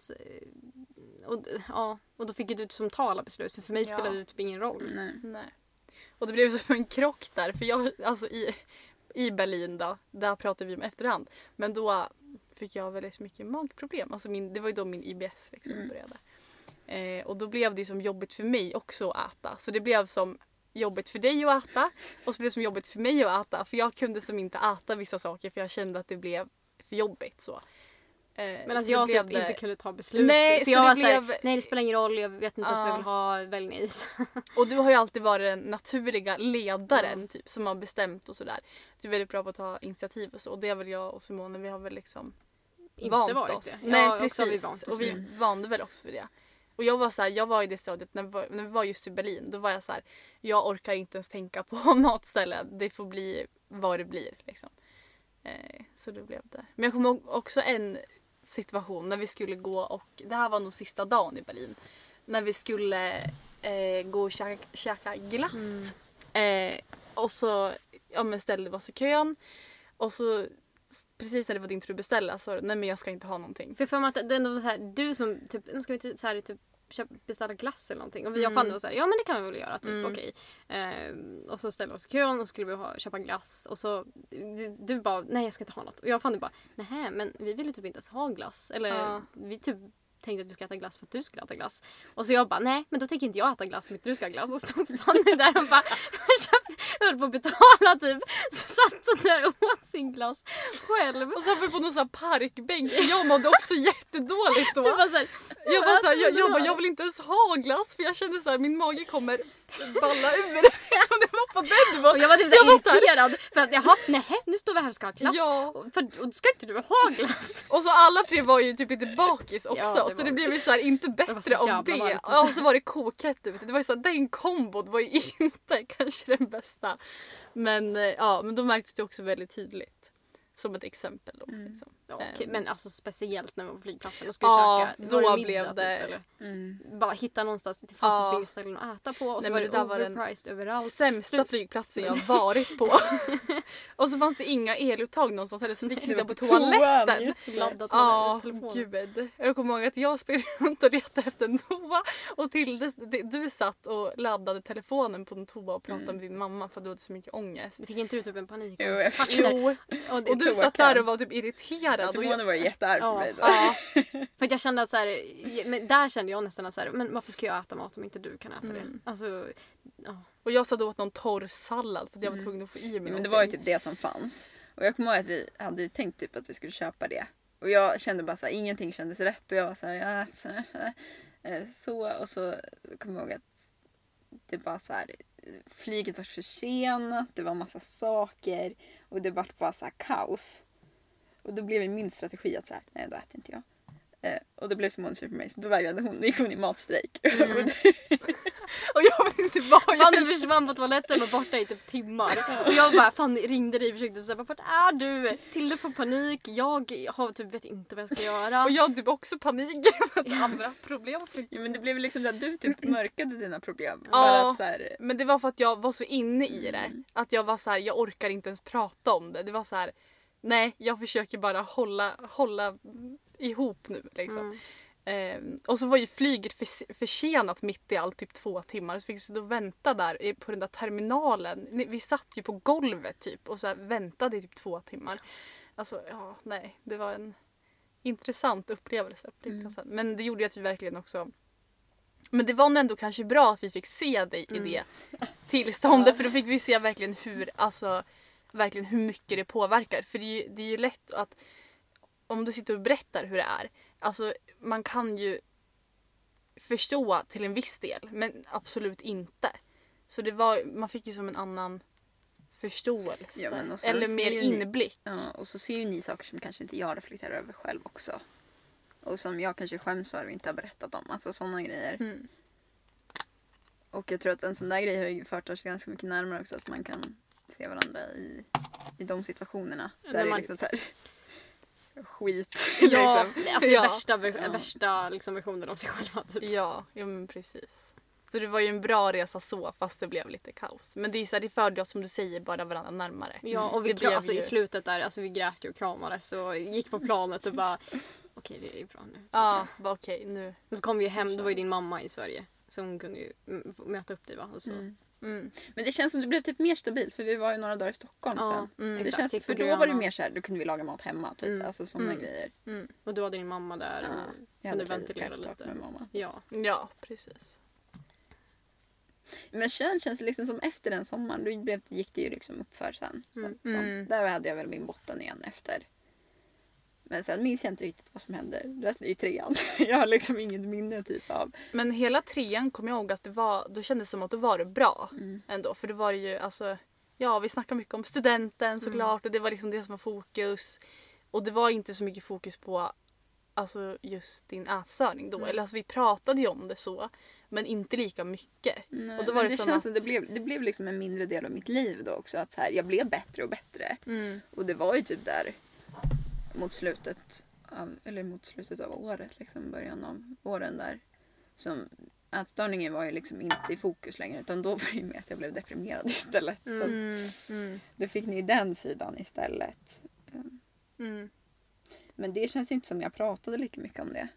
och, ja, och då fick ju du som ta alla beslut för för mig Ja. spelade det typ ingen roll. Nej. Nej. Och det blev som en krock där för jag, alltså i, i Berlin då, där pratade vi om efterhand. Men då fick jag väldigt mycket magproblem. Alltså min, det var ju då min IBS liksom Mm. började. Eh, och då blev det som jobbigt för mig också att äta. Så det blev som jobbigt för dig att äta och så blev det som jobbigt för mig att äta. För jag kunde som inte äta vissa saker för jag kände att det blev för jobbigt så. Eh, Men alltså så jag typ det- inte kunde ta beslut. Nej, så så jag det var såhär, blev- nej det spelar ingen roll, jag vet inte ens vad jag Ja. vill ha, välj en is. Och du har ju alltid varit den naturliga ledaren typ som har bestämt och sådär. Du är väldigt bra på att ta initiativ och så och det är väl jag och Simone, vi har väl liksom Inte vant varit oss. det. Nej Ja, precis. vi vant oss och vi vande väl oss för det. Och jag var så här, jag var i det stadiet när när vi var just i Berlin. Då var jag så här, jag orkar inte ens tänka på matställen. Det får bli vad det blir. Liksom. Eh, så det blev det. Men jag kommer ihåg också en situation när vi skulle gå och, det här var nog sista dagen i Berlin. När vi skulle eh, gå och käka, käka glass. Eh, och så ja, men ställde vi oss i kön. Och så precis när det var din tur att beställa så nej men jag ska inte ha någonting. För jag att det ändå var så här, du som typ, "Men ska vi inte så här, typ beställa glass eller någonting? Och jag fann det var så här, ja men det kan vi väl göra, typ Mm. okej. Ehm, och så ställde vi oss i kön och skulle vi ha, köpa glass och så du, du bara, nej jag ska inte ha något. Och jag fann det bara, nej men vi ville typ inte ens ha glass. Eller Ja. vi typ tänkte att vi ska äta glass för att du skulle äta glass. Och så jag bara, nej men då tänker inte jag äta glass för att du ska ha glass. Och stod Fanny där och bara, köpte, höll på att betala typ. Så satt hon där och åt sin glass själv. Och så var vi på någon sån här parkbänk jag mådde också jättedåligt då. Det var så här, Jag, var så här, jag, jag, bara, jag vill inte ens ha glass för jag kände så här, min mage kommer balla ur. Liksom, det var på den. Och jag var typ Så så jag så irriterad för att jaha, nej nu står vi här och ska ha glass. Ja. Och, för, och ska inte du ha glass? Och så alla tre var ju typ lite bakis också Ja, så var det blev ju så här, inte bättre av det. varmt. Ja, och så var det kokhett ute. Det var ju så här, den kombon var ju inte kanske den bästa. Men eh, ja, men då märktes det också väldigt tydligt. Som ett exempel då. Mm. Liksom. Ja, Ehm, men alltså speciellt när vi var på flygplatsen och skulle Ja, käka. då var det blev middag, det- Typ, eller? Mm. Bara hitta någonstans, det fanns Ja. typ inga ställen att äta på och så Nej, var det, det där var overpriced överallt. Sämsta Slut- flygplatsen jag varit på. och så fanns det inga eluttag någonstans heller så vi fick sitta på toaletten. Ja, telefonen. gud. Jag kommer ihåg att jag sprang runt och letade efter en toa och Tilde, du satt och laddade telefonen på en toa och pratade Mm. med din mamma för att du hade så mycket ångest. Fick inte du typ en panik? Jo, jag Fuck fick-. Jo, och det, och du satt där och var typ irriterad irriterad. jag- Simone var ju jättearg på Ja. mig då. Ja, För att jag kände att så här, men där kände jag nästan att så här, men varför ska jag äta mat om inte du kan äta Mm. det? Alltså, ja. och jag satt och åt någon torr sallad för att jag var tvungen att få i mig Mm. Men det var ju typ det som fanns. Och jag kommer ihåg att vi hade ju tänkt typ att vi skulle köpa det. Och jag kände bara så här, ingenting kändes rätt och jag var så här, ja, så, eh, så och så kommer jag ihåg att det bara så här, flyget var försenat, det var massa saker och det var bara så här kaos. Och då blev min strategi att så här, nej då äter inte jag. Eh, och då blev Simone sur på mig så då vägrade hon, då gick hon i matstrejk. Mm. Och det- Och jag vet inte vad jag Fanny försvann på toaletten och var borta i typ timmar. Och jag bara fan ringde dig och försökte säga vart är du? Tilde får panik, jag har typ vet inte vad jag ska göra. Och jag hade typ också panik andra problem ja, men det blev liksom att du typ mörkade dina problem. För Ja. att så här, Men det var för att jag var så inne i det. Att jag var så här, jag orkar inte ens prata om det. Det var så här, nej jag försöker bara hålla, hålla ihop nu liksom. Mm. Ehm, och så var ju flyget för, försenat mitt i allt, typ två timmar. Så fick vi sitta och vänta där på den där terminalen. Vi satt ju på golvet typ och så väntade i typ två timmar. Alltså ja, nej. Det var en intressant upplevelse flygplatsen. Men det gjorde ju att vi verkligen också men det var nog ändå kanske bra att vi fick se dig i det tillståndet för då fick vi se verkligen hur, alltså, verkligen hur mycket det påverkar. För det är, ju, det är ju lätt att om du sitter och berättar hur det är, alltså man kan ju förstå till en viss del men absolut inte. Så det var, man fick ju som en annan förståelse. Ja, eller mer ni- inblick. Ja, och så ser ju ni saker som kanske inte jag reflekterar över själv också. Och som jag kanske skäms för och inte har berättat om. Alltså sådana grejer. Mm. Och jag tror att en sån där grej har ju fört oss ganska mycket närmare också. Att man kan se varandra i, i de situationerna. Där När det är man- liksom så här skit. Ja, liksom. alltså Ja. värsta, Ja. värsta liksom versionen av sig själva. Typ. Ja, ja men precis. Så det var ju en bra resa så fast det blev lite kaos. Men det, är så här, det förde oss som du säger bara varandra närmare. Ja, och vi Det kram, alltså, ju- i slutet där, alltså vi grät ju och kramades och gick på planet och bara okej det är bra nu. Ja, bara okej nu. Och så kom vi hem, då var ju din mamma i Sverige. Så hon kunde ju mm, möta upp dig va? Och så. Mm. Mm. Men det känns som det blev typ mer stabilt för vi var ju några dagar i Stockholm Ja, sen. mm, det känns, för då var det mer så här, då kunde vi laga mat hemma. Typ. Mm. Alltså sådana Mm. grejer. Mm. Och du hade din mamma där. Ja, Och, Jag Kunde ett ventilera lite. med mamma. ja. Ja, precis. Men sen känns det liksom som efter den sommaren, då blev, gick det ju liksom uppför sen. Mm. Mm. Där hade jag väl min botten igen efter. Men sen minns jag inte riktigt vad som hände resten i trean. Jag har liksom inget minne typ av. Men hela trean kom jag ihåg att det var, då kändes det som att då var det bra Mm. ändå. För då var det ju alltså, ja vi snackade mycket om studenten såklart och det var liksom det som var fokus. Och det var inte så mycket fokus på alltså just din ätstörning då. Mm. Eller alltså vi pratade ju om det så. Men inte lika mycket. Nej, Och då var det det som känns att- som det blev, det blev liksom en mindre del av mitt liv då också. Att så här, jag blev bättre och bättre. Och det var ju typ där mot slutet av, eller mot slutet av året, liksom början av åren där. Som ätstörningen var ju liksom inte i fokus längre utan då var det ju mer att jag blev deprimerad istället. Så Mm, mm, då fick ni den sidan istället. mm. Men det känns inte som jag pratade lika mycket om det.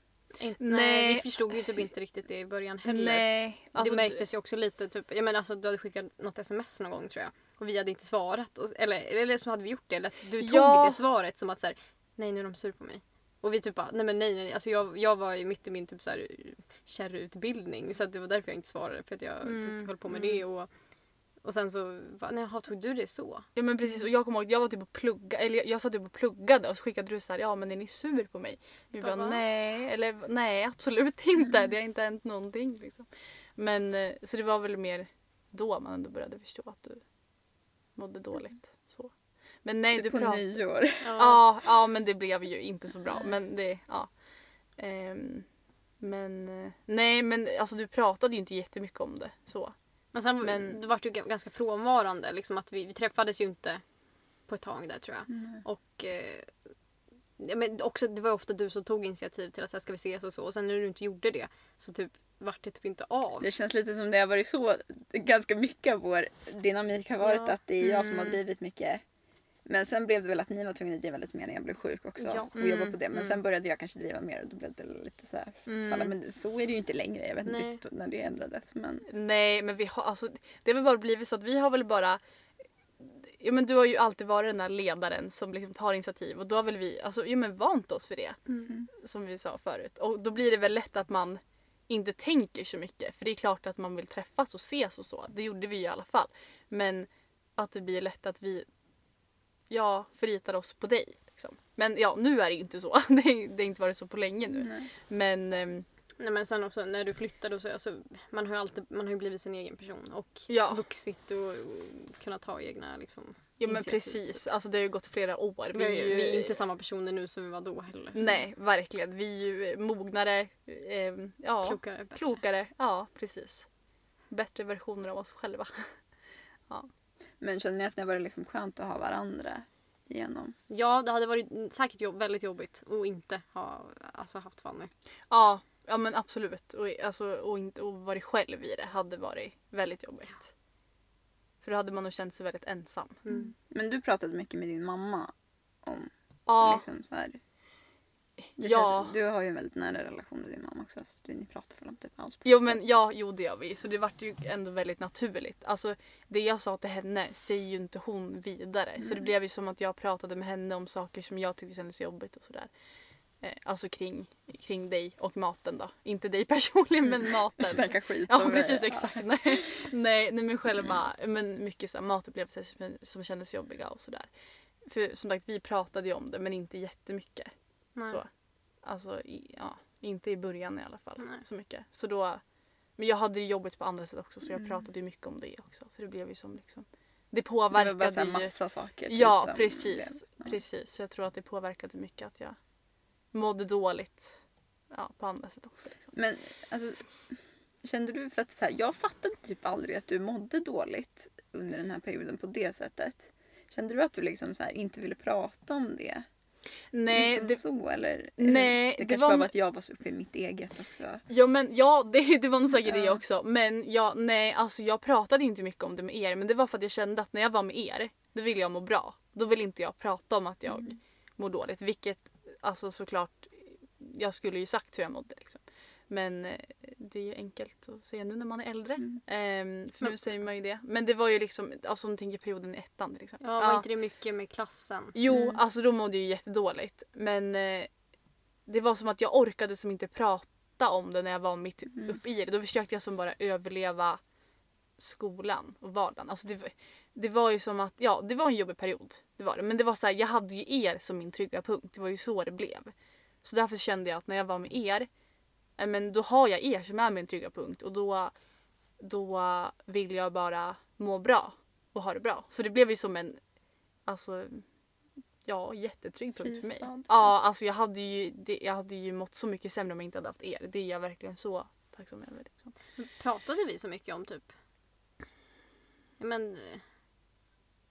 Nej. nej. vi förstod ju typ inte riktigt det i början heller. Nej. Alltså, det märktes ju också lite typ, jag menar alltså du hade skickat något sms någon gång tror jag. Och vi hade inte svarat. Och, eller, eller så hade vi gjort det. Eller att du tog Ja. det svaret som att så här, nej nu är de sur på mig. Och vi typ bara, nej men nej nej. Alltså jag, jag var ju mitt i min typ så här kärrutbildning. Så att det var därför jag inte svarade. För att jag Mm, typ höll på med det. Och, och sen så, bara, nej jaha, tog du det så? Ja men precis och jag kommer ihåg att jag var typ och plugga, eller jag, jag satt typ och pluggade och så skickade du så här, ja men är ni sur på mig? Vi Bara, nej, eller nej absolut inte, det har inte hänt någonting liksom. Men eh, så det var väl mer då man ändå började förstå att du mådde dåligt. Så. Men nej typ du på pratade... nyår. Ja, ja men det blev ju inte så bra men det, ja. Ehm, men eh, nej men alltså du pratade ju inte jättemycket om det så. Men sen Men- det var ju ganska frånvarande. Liksom att vi, vi träffades ju inte på ett tag där tror jag. Och eh, ja, men också, det var ofta du som tog initiativ till att här, ska vi ses och så. Och sen när du inte gjorde det så typ vart det typ inte av. Det känns lite som det har varit så ganska mycket av vår dynamik har varit Ja. att det är jag som har Mm. drivit mycket. Men sen blev det väl att ni var tvungna att driva lite mer när jag blev sjuk också. Ja. Och jobba på det. Men mm. sen började jag kanske driva mer och då blev det lite så här Mm. Men så är det ju inte längre. Jag vet inte Nej. riktigt när det ändrades. Men Nej men vi har, alltså, det har väl bara blivit så att vi har väl bara ja, men du har ju alltid varit den där ledaren som liksom tar initiativ och då har väl vi alltså, ja, men vant oss för det. Mm. Som vi sa förut. Och då blir det väl lätt att man inte tänker så mycket. För det är klart att man vill träffas och ses och så. Det gjorde vi ju i alla fall. Men att det blir lätt att vi ja, förlitar oss på dig. Liksom. Men ja, nu är det inte så. Det har inte varit så på länge nu. Nej. Men ehm, Nej men sen också när du flyttade och så, alltså, man har ju alltid, man har ju blivit sin egen person och Ja. vuxit och, och kunnat ta egna liksom ja men precis. typ. Alltså det har ju gått flera år. Vi är, ju, vi är inte samma personer nu som vi var då heller. Nej, verkligen. Vi är ju mognare. ehm, ja, Klokare, bättre. klokare. Ja, precis. Bättre versioner av oss själva. Men känner ni att det har varit liksom skönt att ha varandra igenom? Ja, det hade varit säkert jobb, väldigt jobbigt att inte ha alltså, haft Fanny. Ja, ja men absolut. Och, alltså, och inte och varit själv i det hade varit väldigt jobbigt. För då hade man nog känt sig väldigt ensam. Mm. Men du pratade mycket med din mamma om Ja, liksom så här. Det Ja. Känns, du har ju en väldigt nära relation med din mamma också. Så ni pratar väl om typ allt. jo, men, ja, jo det gör vi. Så det vart ju ändå väldigt naturligt. Alltså det jag sa till henne säger ju inte hon vidare. Så det Mm. blev ju som att jag pratade med henne om saker som jag tyckte kändes jobbigt och sådär. Eh, alltså kring, kring dig och maten då. Inte dig personligen men maten. Snacka skit Ja precis det. exakt. Nej, nej, nej men själva men mycket så här, matupplevelser som, som kändes jobbiga och sådär. För som sagt vi pratade ju om det men inte jättemycket. Nej. Så. Alltså i, ja, inte i början i alla fall Nej. så mycket. Så då, men jag hade ju jobbet på andra sätt också så jag Mm. pratade ju mycket om det också. Så det blev ju som liksom Det Det var påverkade bara ju. massa saker. typ, Ja som precis. ja. Precis. Så jag tror att det påverkade mycket att jag mådde dåligt ja, på andra sätt också. Liksom. Men alltså, kände du, för att så här, jag fattade typ aldrig att du mådde dåligt under den här perioden på det sättet. Kände du att du liksom så här, inte ville prata om det? Nej, liksom det, så eller? Nej, det, det kanske var bara var att jag var så uppe i mitt eget också. Ja men ja det, det var nog säkert det också. Men ja, nej alltså jag pratade inte mycket om det med er men det var för att jag kände att när jag var med er då ville jag må bra. Då ville inte jag prata om att jag Mm. mår dåligt. Vilket alltså såklart jag skulle ju sagt hur jag mådde liksom. Men eh, det är ju enkelt att säga nu när man är äldre. Mm. Ehm, för nu Men- säger man ju det. Men det var ju liksom, alltså om du tänker perioden i ettan till exempel. Ja, var inte det mycket med klassen? Jo, Mm. alltså då mådde jag ju jättedåligt. Men eh, det var som att jag orkade som inte prata om det när jag var mitt Mm. uppe i det. Då försökte jag som bara överleva skolan och vardagen. Alltså det, var- det var ju som att, ja det var en jobbig period. Det var det. Men det var så här, jag hade ju er som min trygga punkt. Det var ju så det blev. Så därför kände jag att när jag var med er, men då har jag er som är min trygga punkt. Och då, då vill jag bara må bra och ha det bra. Så det blev ju som en, alltså ja, jättetrygg punkt för mig. Ja, alltså jag hade, ju, det, jag hade ju mått så mycket sämre om jag inte hade haft er. Det är jag verkligen så tacksam över. Liksom. Pratade vi så mycket om typ men, eh,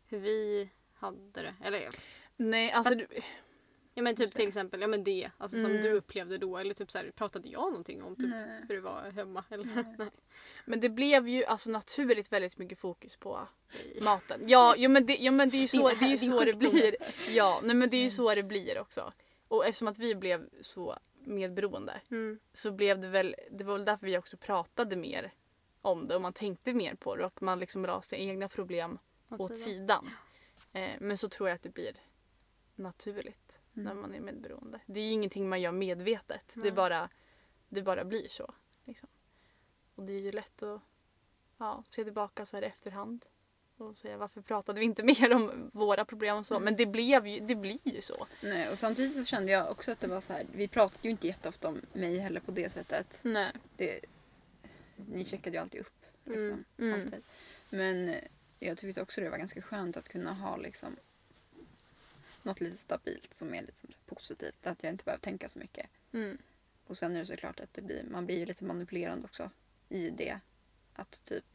hur vi hade det? Eller Nej, alltså du, ja, men typ till exempel ja, men det alltså, som Mm. du upplevde då. Eller typ så här, pratade jag någonting om typ, Nej. hur det var hemma? Eller? Nej. men det blev ju alltså naturligt väldigt mycket fokus på maten. Ja, jo, men det, ja men det är ju så, Din- det, är ju så det blir. Ja, nej, men det är ju så det blir också. Och eftersom att vi blev så medberoende Mm. så blev det väl, det var väl därför vi också pratade mer om det och man tänkte mer på det och man liksom la sina egna problem Åt åt sidan. sidan. Eh, men så tror jag att det blir naturligt Mm. när man är medberoende. Det är ju ingenting man gör medvetet. Det, Nej. bara, det bara blir så. Liksom. Och det är ju lätt att ja, se tillbaka så här i efterhand och säga varför pratade vi inte mer om våra problem och så. Men det, blev ju, det blir ju så. Nej, och samtidigt så kände jag också att det var så här. Vi pratade ju inte jätteofta om mig heller på det sättet. Nej. Det, ni checkade ju alltid upp. Liksom, Mm, mm. Alltid. Men jag tyckte också det var ganska skönt att kunna ha liksom något lite stabilt som är liksom positivt. Att jag inte behöver tänka så mycket. Mm. Och sen är det såklart att det blir, man blir ju lite manipulerande också i det. Att typ...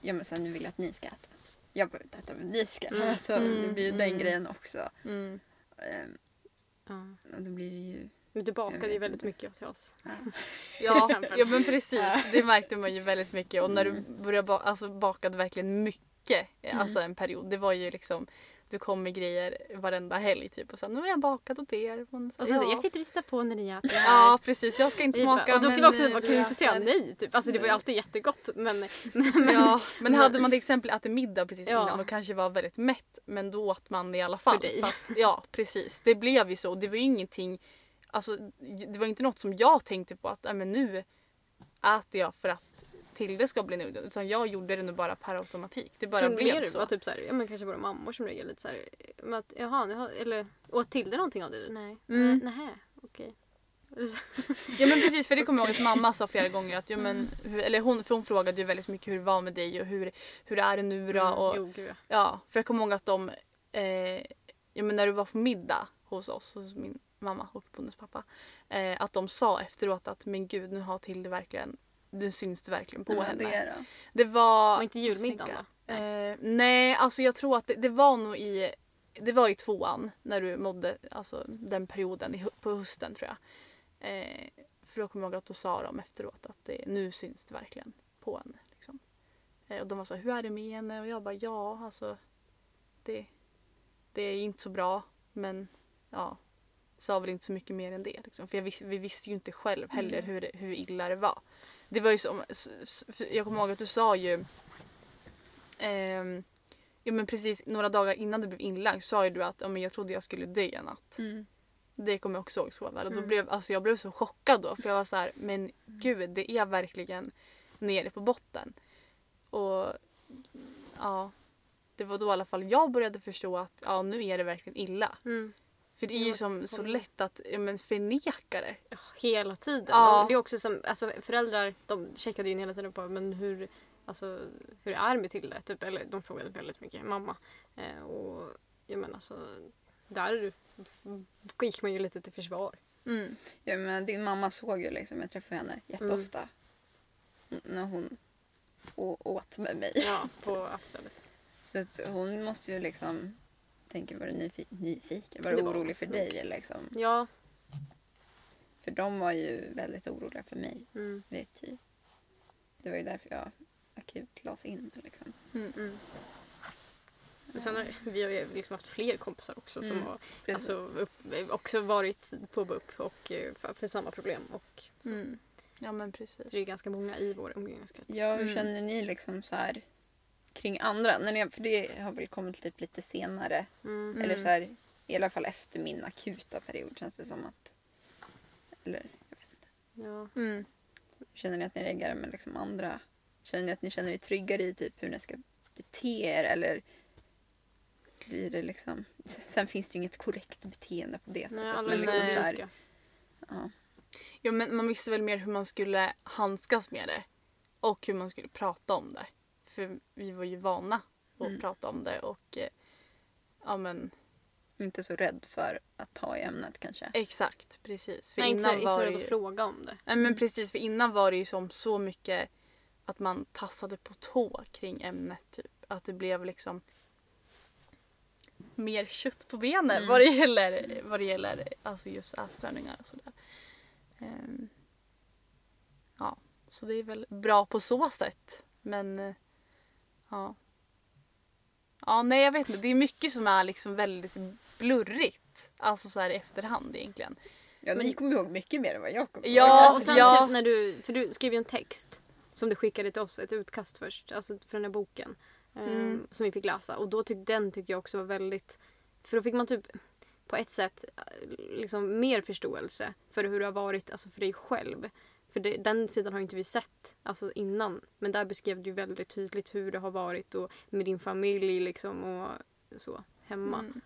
Ja men sen nu vill jag att ni ska äta. Jag behöver inte äta men ni ska Mm. äta. Så Mm, det blir ju den mm. grejen också. Mm. Ehm, Ja. och då blir det ju... Men du bakade ju väldigt mycket till oss. Ja. Ja, ja men precis. Det märkte man ju väldigt mycket. Och när du Mm. började ba- alltså, bakade verkligen mycket mycket. Alltså en period. Det var ju liksom du kom med grejer varenda helg typ och sen nu har jag bakat åt er. Man, Och så, ja. Jag sitter och tittar på när ni äter. Ja precis, jag ska inte smaka och då kan vi också, man kan ju inte säga nej. Typ. Alltså, det var ju alltid jättegott. Men, men, Ja, men hade man till exempel ätit middag precis Ja. innan och kanske var väldigt mätt men då åt man i alla fall. dig. att, ja precis, det blev ju så. Det var ju ingenting, alltså det var inte något som jag tänkte på att äh, men nu äter jag för att Tilde ska bli nöjd. Utan jag gjorde det nog bara per automatik. Det bara tror blev mer så. var typ så här, ja men kanske våra mammor som reagerade lite så här, med att jaha, jaha eller åt till det någonting av det? Nej. Mm. Nej, okej. Ja men precis för det kommer jag ihåg att mamma sa flera gånger att ja, men, Mm. hur, eller hon, för hon frågade ju väldigt mycket hur det var med dig och hur, hur är det nu då? Och, Jo, gud ja. För jag kommer ihåg att de, eh, ja men när du var på middag hos oss, hos min mamma och Bonnes pappa, eh, att de sa efteråt att men gud nu har Tilde verkligen, nu syns det verkligen på Vad henne. det då? Det var... Var inte julmiddagen då? Eh, nej, alltså jag tror att det, det var nog i det var i tvåan när du mådde, alltså den perioden på hösten tror jag. Eh, för då kommer jag ihåg att då sa de efteråt att det, nu syns det verkligen på henne. Liksom. Eh, och de var så här, hur är det med henne? Och jag bara, ja alltså det, det är inte så bra men ja, sa väl inte så mycket mer än det. Liksom. För jag vis, vi visste ju inte själv heller hur, det- hur illa det var. Det var ju som, jag kommer ihåg att du sa ju ehm, Jo men precis några dagar innan du blev inlagd sa ju du att ja, men jag trodde jag skulle dö en natt. Mm. Det kommer jag också ihåg så väl. Och då Mm. blev, alltså, jag blev så chockad då för jag var så här, men gud det är verkligen nere på botten. Och ja, det var då i alla fall jag började förstå att ja, nu är det verkligen illa. Mm. För det är ju som så lätt att ja, men förneka det. Hela tiden. Ja. Och det är också som, alltså föräldrar de checkade ju in hela tiden på men hur, alltså, hur det är med Tilde. Typ, eller de frågade väldigt mycket mamma. Eh, och jag menar alltså, där gick man ju lite till försvar. Mm. Ja, men din mamma såg ju liksom, jag träffade henne jätteofta. N- När hon åt med mig. Ja, på attstället. Så att hon måste ju liksom tänka, var du nyfi- nyfiken? Var Det du var orolig för dig? Liksom? Ja. För de var ju väldigt oroliga för mig, Mm. vet ju. Det var ju därför jag akut lades in. Liksom. Mm. Men sen har vi har ju liksom haft fler kompisar också som Mm, har alltså, upp, också varit på BUP och eh, för, för samma problem. Och, så. Mm. Ja men precis. så det är ganska många i vår umgängeskrets. Ja, hur Mm. känner ni liksom så här kring andra? När ni, för det har väl kommit typ lite senare. Mm. Eller så här, i alla fall efter min akuta period känns det som att... Eller jag vet inte. Ja. Mm. Känner ni att ni reagerar med liksom andra? Känner ni att ni känner er tryggare i typ hur ni ska bete er? Eller blir det liksom... Sen finns det ju inget korrekt beteende på det sättet. Nej, men liksom nej. så här, ja. Ja men man visste väl mer hur man skulle handskas med det. Och hur man skulle prata om det. För vi var ju vana att Mm. prata om det och eh, ja men Inte så rädd för att ta i ämnet kanske. exakt precis. För Nej, inte så, innan inte så var rädd det att ju, fråga om det. nej, men precis för innan var det ju som så mycket att man tassade på tå kring ämnet typ. Att det blev liksom mer kött på benen Mm. vad det gäller, vad det gäller alltså just ätstörningar och sådär. Ehm, ja, så det är väl bra på så sätt. Men eh, ja. Ja, nej jag vet inte. Det är mycket som är liksom väldigt blurrigt. Alltså så här i efterhand egentligen. Ja, ni kommer ihåg mycket mer än vad jag kommer Ja, ihåg. och Alltså, sen ja. typ när du, för du skrev ju en text som du skickade till oss, ett utkast först, alltså för den här boken. eh, Mm. Som vi fick läsa och då tyck, den tyckte jag också var väldigt, för då fick man typ på ett sätt eh, liksom mer förståelse för hur det har varit alltså för dig själv. För det, den sidan har ju inte vi sett alltså innan. Men där beskrev du väldigt tydligt hur det har varit och med din familj liksom och så hemma. Mm.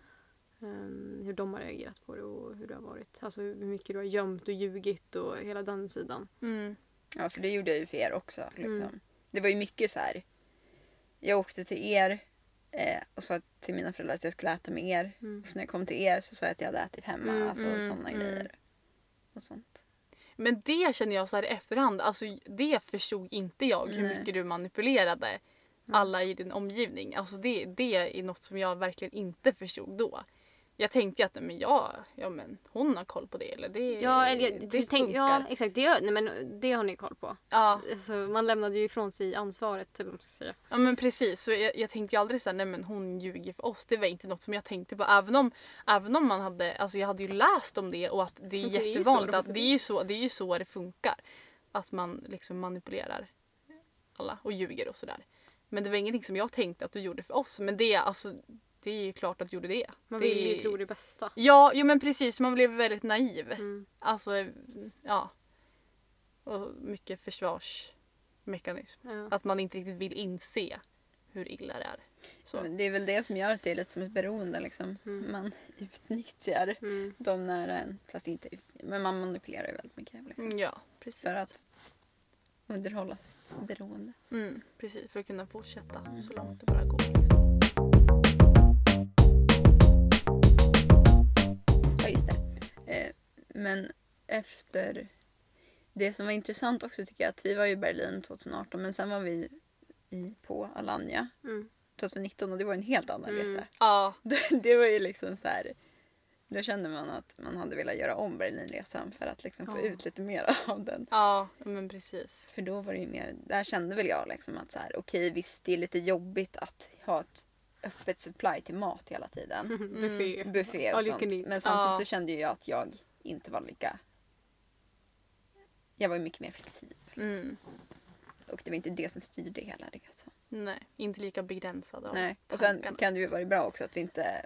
Ehm, hur de har reagerat på det och hur det har varit. Alltså hur mycket du har gömt och ljugit och hela den sidan. Mm. Ja, för det gjorde jag ju för er också. Liksom. Mm. Det var ju mycket så här. Jag åkte till er eh, och sa till mina föräldrar att jag skulle äta med er. Mm. Och så när jag kom till er så sa jag att jag hade ätit hemma. Mm, alltså mm, sådana mm. grejer. Och sånt. Men det känner jag så här i efterhand, alltså det förstod inte jag hur Nej. mycket du manipulerade alla i din omgivning. Alltså det, det är något som jag verkligen inte förstod då. Jag tänkte ju att men ja, ja, men hon har koll på det. Eller det, Ja, eller, jag, det tänk, funkar. ja exakt. Det, nej, men det har ni koll på. ja. Alltså, man lämnade ju ifrån sig ansvaret. Eller man ska säga. Ja men precis, så jag, jag tänkte ju aldrig såhär, nej men hon ljuger för oss. Det var inte något som jag tänkte på. Även om, även om man hade, alltså jag hade ju läst om det och att det är Det är jättevanligt att det är, ju så, det är ju så det funkar. Att man liksom manipulerar alla och ljuger och sådär. Men det var ingenting som jag tänkte att du gjorde för oss. Men det, alltså, det är ju klart att du gjorde det. Man det vill ju tro det bästa. Ja, jo men precis. Man blev väldigt naiv. Mm. Alltså, ja. Och mycket försvarsmekanism. Ja. Att man inte riktigt vill inse hur illa det är. Så. Men Det är väl det som gör att det är lite som ett beroende. Liksom. Mm. Man utnyttjar Mm. de nära en. Fast inte. Men man manipulerar ju väldigt mycket. Liksom, Mm, Ja, precis. för att underhålla sitt beroende. Mm, precis, för att kunna fortsätta så långt det bara går. Men efter... Det som var intressant också tycker jag att vi var i Berlin 2018 men sen var vi i, på Alanya Mm. 2019 och det var en helt annan Mm. resa. Ja, Det, det var ju liksom så här... Då kände man att man hade velat göra om Berlinresan för att liksom få Ja. ut lite mer av den. ja, men precis. För då var det ju mer, där kände väl jag liksom att så här, okej visst det är lite jobbigt att ha ett öppet supply till mat hela tiden. Buffé. Buffé och All sånt. Men samtidigt Ja. så kände jag att jag inte var lika... Jag var ju mycket mer flexibel. Mm. Och det var inte det som styrde hela resan. Nej, inte lika begränsad av Nej. Och sen tankarna. kan det ju vara bra också att vi inte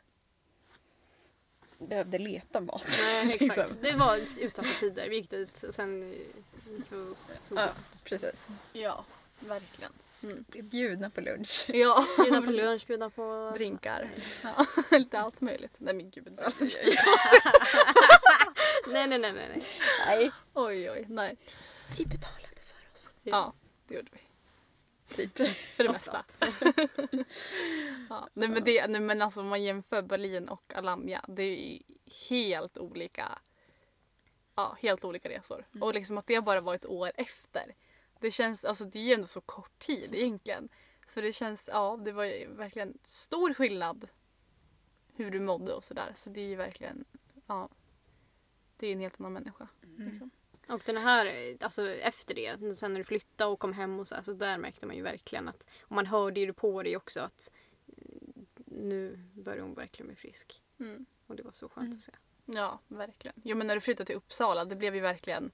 behövde leta mat. Nej, Liksom. exakt. Det var utsatta tider. Vi gick dit och sen gick vi och Ja, solade. precis. Ja, verkligen. Är bjudna på lunch. Ja, Bjuda på lunch, bjuda på... Drinkar. Ja, lite allt möjligt. Nej men gud. Nej, nej, nej, nej. nej. Nej. Oj, oj, nej. Vi betalade för oss. Ja, det gjorde vi. Typ. För det mesta. ja. nej, men det, nej men alltså om man jämför Berlin och Alanya. Det är ju helt olika. Ja, helt olika resor. Och liksom att det bara var ett år efter. Det känns, alltså det är ju ändå så kort tid egentligen. Så det känns, ja det var ju verkligen stor skillnad. Hur du mådde och sådär. Så det är ju verkligen, ja. Det är ju en helt annan människa. Liksom. Och den här, alltså efter det, sen när du flyttade och kom hem och så, så där märkte man ju verkligen att, och man hörde ju det på dig också att mm, nu börjar hon verkligen bli frisk. Mm. Och det var så skönt att se. Ja, verkligen. Jo men när du flyttade till Uppsala, det blev ju verkligen...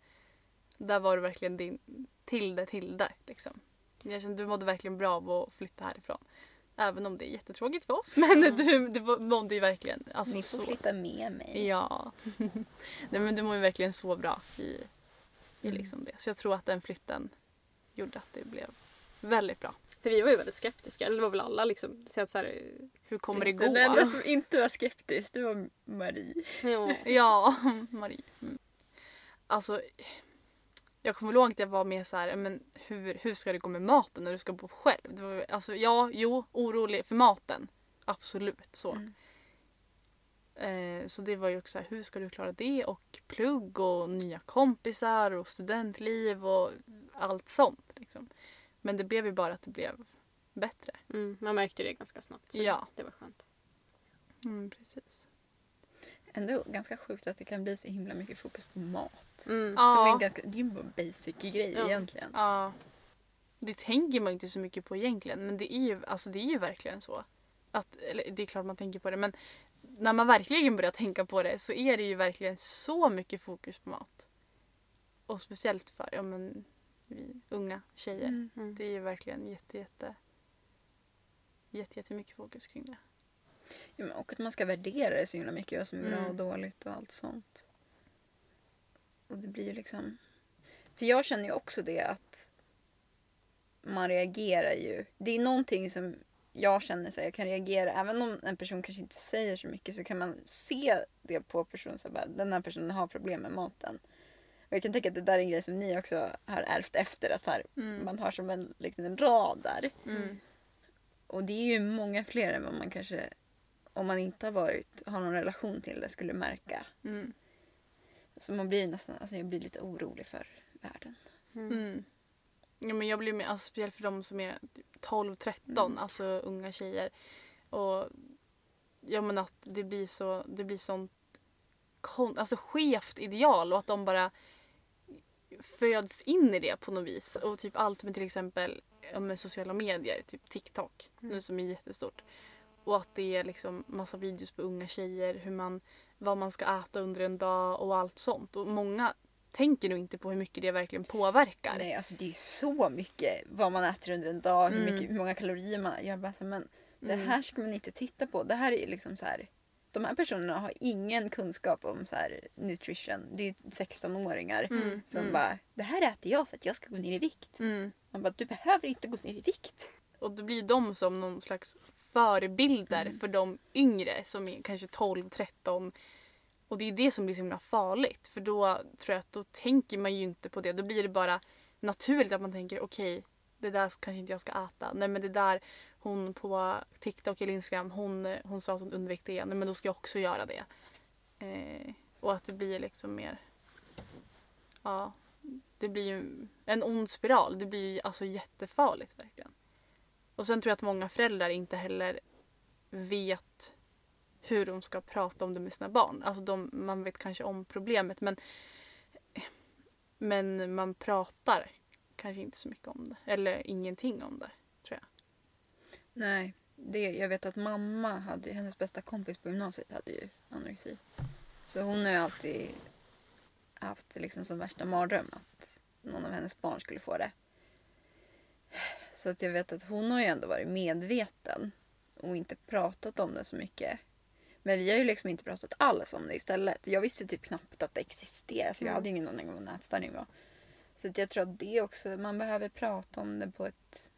Där var du verkligen din Tilde Tilde liksom. Jag kände, du mådde verkligen bra av att flytta härifrån. Även om det är jättetråkigt för oss. Men du, du var- mådde ju verkligen alltså, Ni får så... flytta med mig. Ja. Nej men du mår ju verkligen så bra i, i Mm. liksom det. Så jag tror att den flytten gjorde att det blev väldigt bra. För vi var ju väldigt skeptiska, eller det var väl alla liksom. Så att så här, Hur kommer det gå? Den enda som inte var skeptisk det var Marie. ja. Ja, Marie. Mm. Alltså, jag kommer ihåg att jag var mer så här, men hur, hur ska det gå med maten när du ska bo själv? Det var, alltså, ja, jo, orolig för maten. Absolut så. Mm. Eh, så det var ju också så här, hur ska du klara det? Och plugg och nya kompisar och studentliv och allt sånt. Liksom. Men det blev ju bara att det blev bättre. Mm, man märkte det ganska snabbt. Så Ja. Det var skönt. Mm, precis. Ändå ganska sjukt att det kan bli så himla mycket fokus på mat. Mm. Som är Ja. en ganska, det är ju bara basic grej Ja. egentligen. Ja. Det tänker man inte så mycket på egentligen men det är ju, alltså det är ju verkligen så. Att, eller det är klart man tänker på det men när man verkligen börjar tänka på det så är det ju verkligen så mycket fokus på mat. Och speciellt för ja, men, vi unga tjejer. Mm. Mm. Det är ju verkligen jätte, jätte, jätte, jättemycket fokus kring det. Ja, men och att man ska värdera det så himla mycket. Vad som är bra Mm. och dåligt och allt sånt. Och det blir ju liksom... För jag känner ju också det att man reagerar ju. Det är någonting som jag känner så här, jag kan reagera. Även om en person kanske inte säger så mycket så kan man se det på personen. Så här, bara, den här personen har problem med maten. Och jag kan tänka att det där är en grej som ni också har ärvt efter. Att här, Mm. man har som en, liksom en rad där. Mm. Och det är ju många fler än vad man kanske, om man inte har varit, har någon relation till det, skulle märka. Mm. Så man blir nästan, alltså jag blir lite orolig för världen. Mm. Ja, men jag blir med, alltså, speciellt för de som är 12-13, Mm. alltså unga tjejer. Och ja, men att det blir så, det blir sånt kon, alltså skevt ideal och att de bara föds in i det på något vis. Och typ allt med till exempel med sociala medier, typ TikTok nu som är jättestort. Och att det är liksom massa videos på unga tjejer, hur man, vad man ska äta under en dag och allt sånt. Och många tänker nog inte på hur mycket det verkligen påverkar. Nej, alltså det är så mycket vad man äter under en dag, hur, Mm. mycket, hur många kalorier man... Jag bara så, men det Mm. här ska man inte titta på. Det här är liksom så här... De här personerna har ingen kunskap om så här nutrition. Det är 16-åringar Mm, som mm. bara det här äter jag för att jag ska gå ner i vikt. Mm. Man bara du behöver inte gå ner i vikt. Och då blir de som någon slags förebilder Mm. för de yngre som är kanske 12, 13. Och det är det som blir så himla farligt. För då tror jag att då tänker man ju inte på det. Då blir det bara naturligt att man tänker okej, det där kanske inte jag ska äta. Nej men det där hon på TikTok eller Instagram, hon, hon sa att hon undvek det. Nej men då ska jag också göra det. Eh, och att det blir liksom mer... Ja, det blir ju en ond spiral. Det blir ju alltså jättefarligt verkligen. Och sen tror jag att många föräldrar inte heller vet hur de ska prata om det med sina barn. Alltså de, man vet kanske om problemet men, men man pratar kanske inte så mycket om det. Eller ingenting om det. tror jag. Nej, det, jag vet att mamma hade, hennes bästa kompis på gymnasiet hade ju anorexi. Så hon har ju alltid haft liksom som värsta mardröm att någon av hennes barn skulle få det. Så att jag vet att hon har ju ändå varit medveten och inte pratat om det så mycket. Men vi har ju liksom inte pratat alls om det istället. Jag visste typ knappt att det existerade så jag hade ju ingen aning om vad nätstörning var. Så att jag tror att det också, man behöver prata om det på ett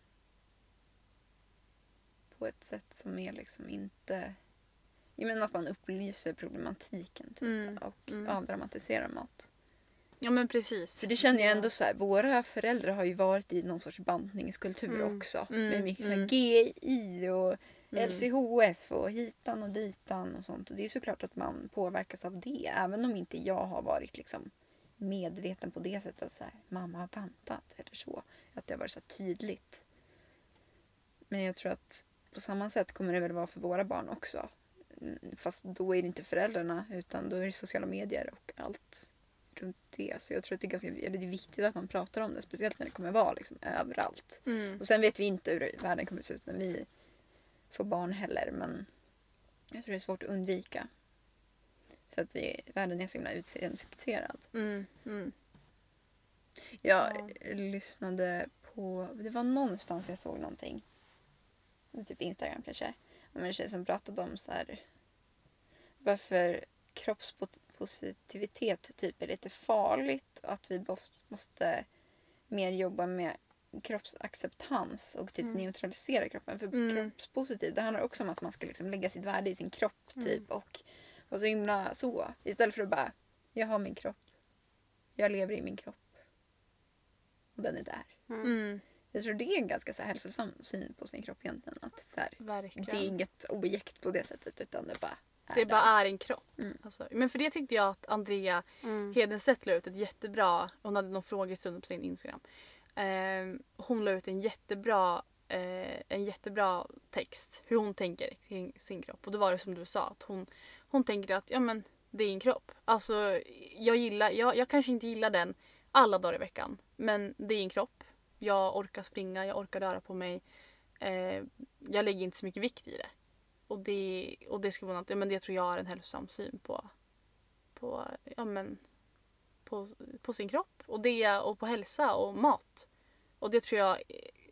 på ett sätt som är liksom inte... Jag menar att man upplyser problematiken typ, Mm, och mm. avdramatiserar mat. Ja men precis. För det känner jag ändå så här, våra föräldrar har ju varit i någon sorts bantningskultur Mm, också. mm, med mycket mm. GI och Mm. LCHF och hitan och ditan och sånt. Och det är såklart att man påverkas av det. Även om inte jag har varit liksom medveten på det sättet att så här, mamma har bantat eller så. Att det har varit så tydligt. Men jag tror att på samma sätt kommer det väl vara för våra barn också. Fast då är det inte föräldrarna utan då är det sociala medier och allt runt det. Så jag tror att det är, ganska, eller det är viktigt att man pratar om det. Speciellt när det kommer vara liksom överallt. Mm. Och sen vet vi inte hur världen kommer se ut när vi får barn heller. Men jag tror det är svårt att undvika. För att vi, världen är så himla utseendefixerad. Mm. Mm. Jag Ja. lyssnade på, det var någonstans jag såg någonting. Typ Instagram kanske. Om en tjej som pratade om så här. Varför kroppspositivitet typ är lite farligt. Att vi måste, måste mer jobba med kroppsacceptans och typ Mm. neutralisera kroppen. För Mm. kroppspositiv, det handlar också om att man ska liksom lägga sitt värde i sin kropp Mm. typ. Och vara så himla så. Istället för att bara, jag har min kropp. Jag lever i min kropp. Och den är där. Mm. Jag tror det är en ganska så här hälsosam syn på sin kropp egentligen. Att så här, det är inget objekt på det sättet utan det bara Det bara är en kropp. Mm. Alltså, men för det tyckte jag att Andrea Mm. Hedenstedt la ut ett jättebra, hon hade någon frågestund på sin Instagram. Eh, hon la ut en jättebra, eh, en jättebra text hur hon tänker kring sin kropp. Och då var det som du sa, att hon, hon tänker att ja, men, det är en kropp. Alltså, jag, gillar, jag, jag kanske inte gillar den alla dagar i veckan, men det är en kropp. Jag orkar springa, jag orkar röra på mig. Eh, jag lägger inte så mycket vikt i det. Och det, och det skulle vara något, ja, men det tror jag är en hälsosam syn på, på, ja, men, på, på sin kropp. Och, det, och på hälsa och mat. Och det tror jag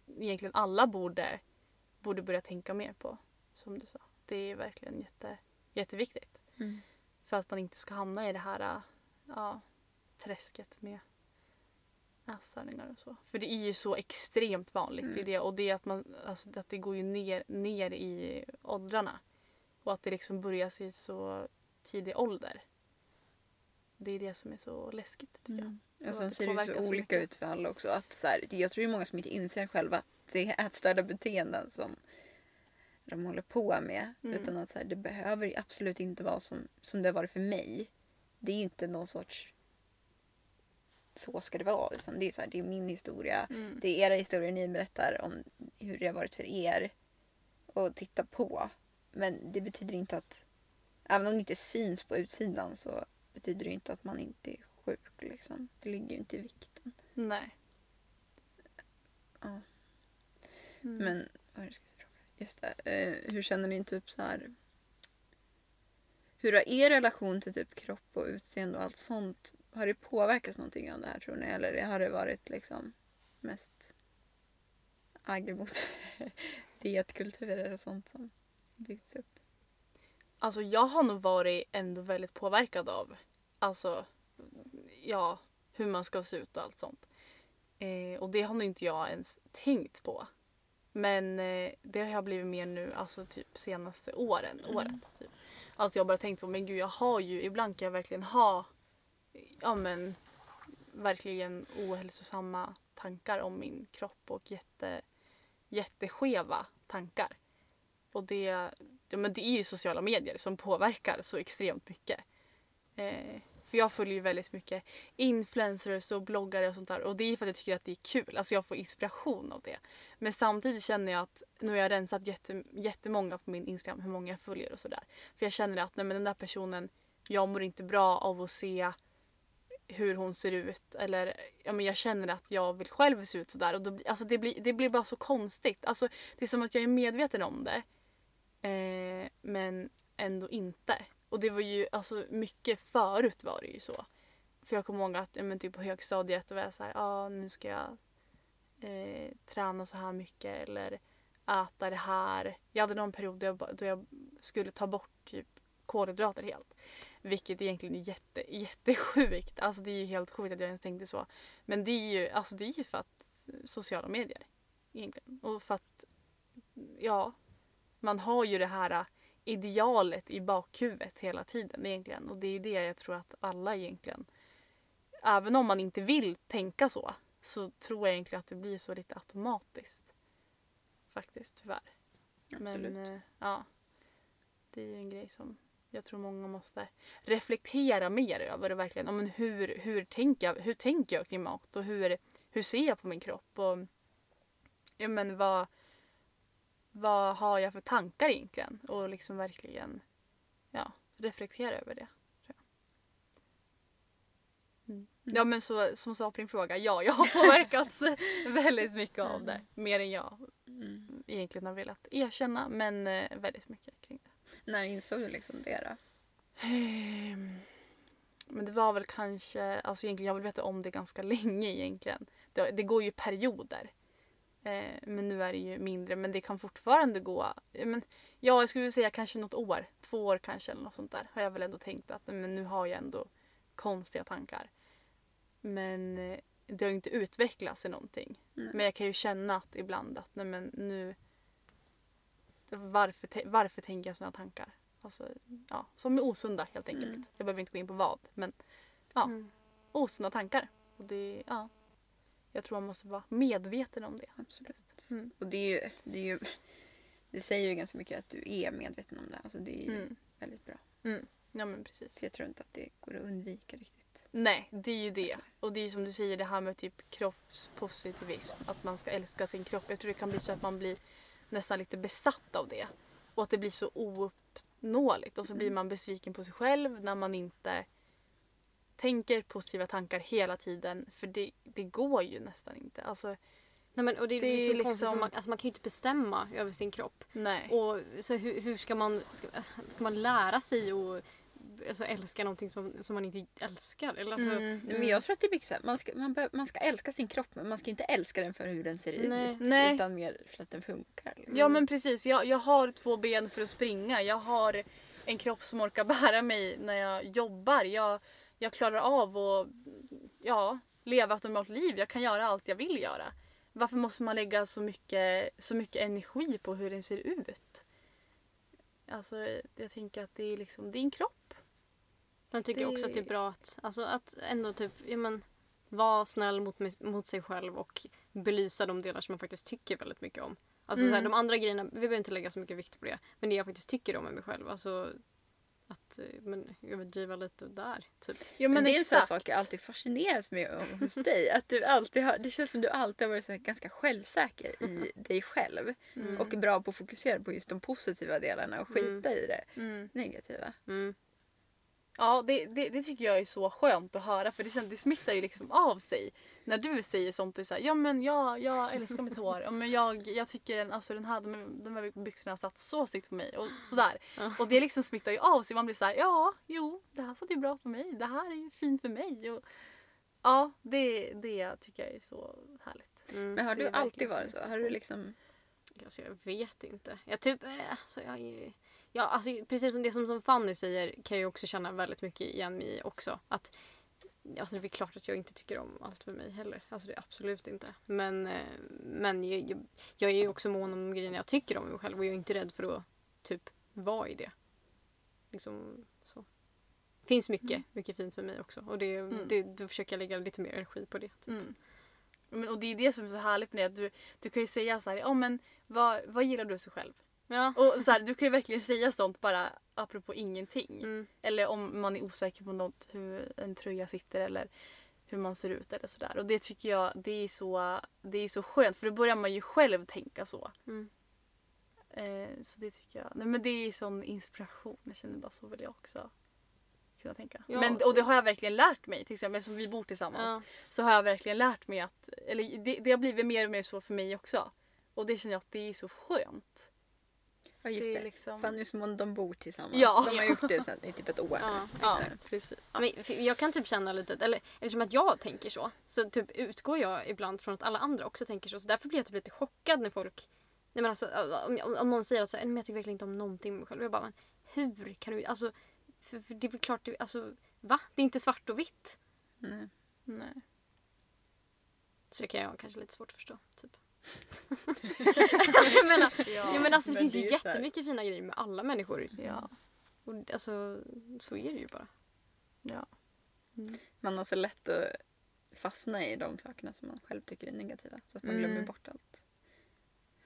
egentligen alla borde, borde börja tänka mer på. Som du sa. Det är verkligen jätte, jätteviktigt. Mm. För att man inte ska hamna i det här ja, träsket med ätstörningar och så. För det är ju så extremt vanligt Mm. i det. Och det är att, man, alltså, att det går ju ner, ner i åldrarna. Och att det liksom börjar i så tidig ålder. Det är det som är så läskigt tycker jag. Mm. Och Och sen det ser det ju så så olika mycket. ut för alla också. Att så här, jag tror det är många som inte inser själva att det är ätstörda beteenden som de håller på med. Mm. Utan att så här, det behöver absolut inte vara som, som det har varit för mig. Det är inte någon sorts så ska det vara. Utan det är, så här, det är min historia. Mm. Det är era historier ni berättar om hur det har varit för er. Och titta på. Men det betyder inte att, även om det inte syns på utsidan så betyder det inte att man inte är sjuk. Liksom. Det ligger ju inte i vikten. Nej. Ja. Mm. Men, vad jag ska fråga? Just det. Eh, hur känner ni typ så här? Hur har er relation till typ kropp och utseende och allt sånt, har det påverkats någonting av det här tror ni? Eller har det varit liksom mest agg mot dietkulturer och sånt som byggts upp? Alltså jag har nog varit ändå väldigt påverkad av alltså, ja, hur man ska se ut och allt sånt. Eh, och det har nog inte jag ens tänkt på. Men eh, det har jag blivit mer nu, alltså typ senaste åren, året. Typ. Att jag bara tänkt på, men gud jag har ju, ibland kan jag verkligen ha, ja men verkligen ohälsosamma tankar om min kropp och jätte, jätteskeva tankar. Och det, ja, men det är ju sociala medier som påverkar så extremt mycket. Eh, för jag följer ju väldigt mycket influencers och bloggare och sånt där. Och det är för att jag tycker att det är kul. Alltså jag får inspiration av det. Men samtidigt känner jag att nu har jag rensat jätte, jättemånga på min Instagram, hur många jag följer och sådär. För jag känner att nej, men den där personen, jag mår inte bra av att se hur hon ser ut. Eller ja, men jag känner att jag vill själv se ut sådär. Och då, alltså det, blir, det blir bara så konstigt. Alltså, det är som att jag är medveten om det. Eh, men ändå inte. Och det var ju alltså mycket förut var det ju så. För jag kommer ihåg att ja, men typ på högstadiet var jag såhär, ja ah, nu ska jag eh, träna så här mycket eller äta det här. Jag hade någon period då jag, då jag skulle ta bort typ kolhydrater helt. Vilket egentligen är jätte, jättesjukt. Alltså det är ju helt sjukt att jag ens tänkte så. Men det är ju, alltså det är ju för att sociala medier egentligen. Och för att, ja, man har ju det här idealet i bakhuvudet hela tiden egentligen. Och det är ju det jag tror att alla egentligen, även om man inte vill tänka så, så tror jag egentligen att det blir så lite automatiskt. Faktiskt, tyvärr. Absolut. Men eh, ja, det är ju en grej som jag tror många måste reflektera mer över. Och verkligen, ja, men hur, hur, tänker jag, hur tänker jag kring mat och hur, hur ser jag på min kropp? Och, ja, men vad, vad har jag för tankar egentligen? Och liksom verkligen ja, reflektera över det. jag. Mm. Ja men så, som svar på din fråga, ja jag har påverkats väldigt mycket av det. Mer än jag Mm. egentligen har velat erkänna men eh, väldigt mycket kring det. När insåg du liksom det då? Ehm, Men det var väl kanske, alltså egentligen jag vill veta om det ganska länge egentligen. Det, det går ju perioder. Eh, men nu är det ju mindre men det kan fortfarande gå, men, ja jag skulle säga kanske något år, två år kanske eller något sånt där. Har jag väl ändå tänkt att men nu har jag ändå konstiga tankar. Men eh, det har ju inte utvecklats i någonting. Nej. Men jag kan ju känna att ibland att nej men nu varför, varför tänker jag sådana tankar? Alltså, ja, som är osunda helt enkelt. Mm. Jag behöver inte gå in på vad. Men ja, Mm. osunda tankar. Och det, ja, jag tror man måste vara medveten om det. Absolut. Mm. Och det är ju, det är ju, det säger ju ganska mycket att du är medveten om det. Alltså det är ju Mm. väldigt bra. Ja men precis. Så jag tror inte att det går att undvika riktigt. Nej, det är ju det. Och det är ju som du säger det här med typ kroppspositivism. Att man ska älska sin kropp. Jag tror det kan bli så att man blir nästan lite besatt av det. Och att det blir så ouppnåeligt. Och så blir man besviken på sig själv när man inte tänker positiva tankar hela tiden. För det, det går ju nästan inte. Alltså, Nej, men, och det, Det blir är så konstigt liksom- man, alltså, man kan ju inte bestämma över sin kropp. nej. Och så hur, hur ska man ska, ska man lära sig att alltså, älska någonting som, som man inte älskar? Eller, alltså, Mm, Men jag tror att det är mycket så här, man ska, man, bör, man ska älska sin kropp men man ska inte älska den för hur den ser Nej. ut. Nej. Utan mer för att den funkar. liksom. Ja men precis. Jag, jag har två ben för att springa. Jag har en kropp som orkar bära mig när jag jobbar. Jag, jag klarar av att ja, leva ett normalt liv. Jag kan göra allt jag vill göra. Varför måste man lägga så mycket, så mycket energi på hur den ser ut? Alltså jag tänker att det är liksom din kropp. Jag tycker Det- också att det är bra att, alltså, att ändå typ, ja, men, vara snäll mot, mot sig själv och belysa de delar som man faktiskt tycker väldigt mycket om. Alltså, så här, Mm. de andra grejerna, vi behöver inte lägga så mycket vikt på det. Men det jag faktiskt tycker om med mig själv. Alltså, att eh, men, överdriva lite där. Typ. Jo Men, men det är en sån här exakt. sak jag alltid fascinerats med om hos dig. Att du alltid har, det känns som du alltid har varit så här ganska självsäker i dig själv. Och är bra på att fokusera på just de positiva delarna och skita i det Mm. negativa. Mm. Ja, det, det, det tycker jag är så skönt att höra för det, känns, det smittar ju liksom av sig. När du säger sånt, du säger ja men jag, jag älskar mitt hår. Ja, men jag, jag tycker den, alltså, den här, de, de här byxorna satt så snyggt på mig. Och sådär. Och det liksom smittar ju av sig. Man blir så här, ja, jo, det här satt ju bra på mig. Det här är ju fint för mig. Och, ja, det, det tycker jag är så härligt. Mm. Men har du alltid varit så? Har du liksom... Alltså, jag vet inte. Jag typ, eh, alltså, jag, är ju- ja, alltså, precis som det som, som Fanny säger kan jag också känna väldigt mycket igen mig i också. Att, alltså, det är klart att jag inte tycker om allt för mig heller. Alltså, det är absolut inte. Men, eh, men jag, jag, jag är ju också mån om grejerna jag tycker om mig själv och jag är inte rädd för att typ vara i det. Liksom så. finns mycket, mycket fint för mig också. Och det, Mm. det, då försöker jag lägga lite mer energi på det. Typ. Mm. Men, och det är det som är så härligt med det. Att du, du kan ju säga så här, ja men vad, vad gillar du dig själv? Ja. Och så här, du kan ju verkligen säga sånt bara apropå ingenting. Mm. Eller om man är osäker på något, hur en tröja sitter eller hur man ser ut eller sådär. Och det tycker jag det är, så, det är så skönt för då börjar man ju själv tänka så. Mm. Eh, så det tycker jag. Nej, men det är sån inspiration. Jag känner bara så vill jag också kunna tänka. Ja. Men, och det har jag verkligen lärt mig. Till exempel eftersom vi bor tillsammans. Ja. Så har jag verkligen lärt mig att, eller det, det har blivit mer och mer så för mig också. Och det känner jag att det är så skönt. Ja just det det. liksom... Fanny och Simon de bor tillsammans. Ja. De har gjort det sen i typ ett år. Ja. Ja, Exakt. precis. Men för jag kan typ känna lite, eller eftersom att jag tänker så, så typ utgår jag ibland från att alla andra också tänker så. Så därför blir jag typ lite chockad när folk, nej men alltså om, om, någon säger att så, här, "Nej, men jag tycker verkligen inte om någonting med mig själv. Jag bara, men hur kan du, alltså, för, för det är väl klart, det, alltså va? Det är inte svart och vitt. Nej. Nej. Så det kan jag kanske lite svårt att förstå. Typ. alltså, jag menar, Ja. ja, men alltså, det men finns det ju jättemycket fina grejer med alla människor. Ja. Och, alltså, så är det ju bara. ja. Man har så lätt att fastna i de sakerna som man själv tycker är negativa. Så att man glömmer Mm. bort allt.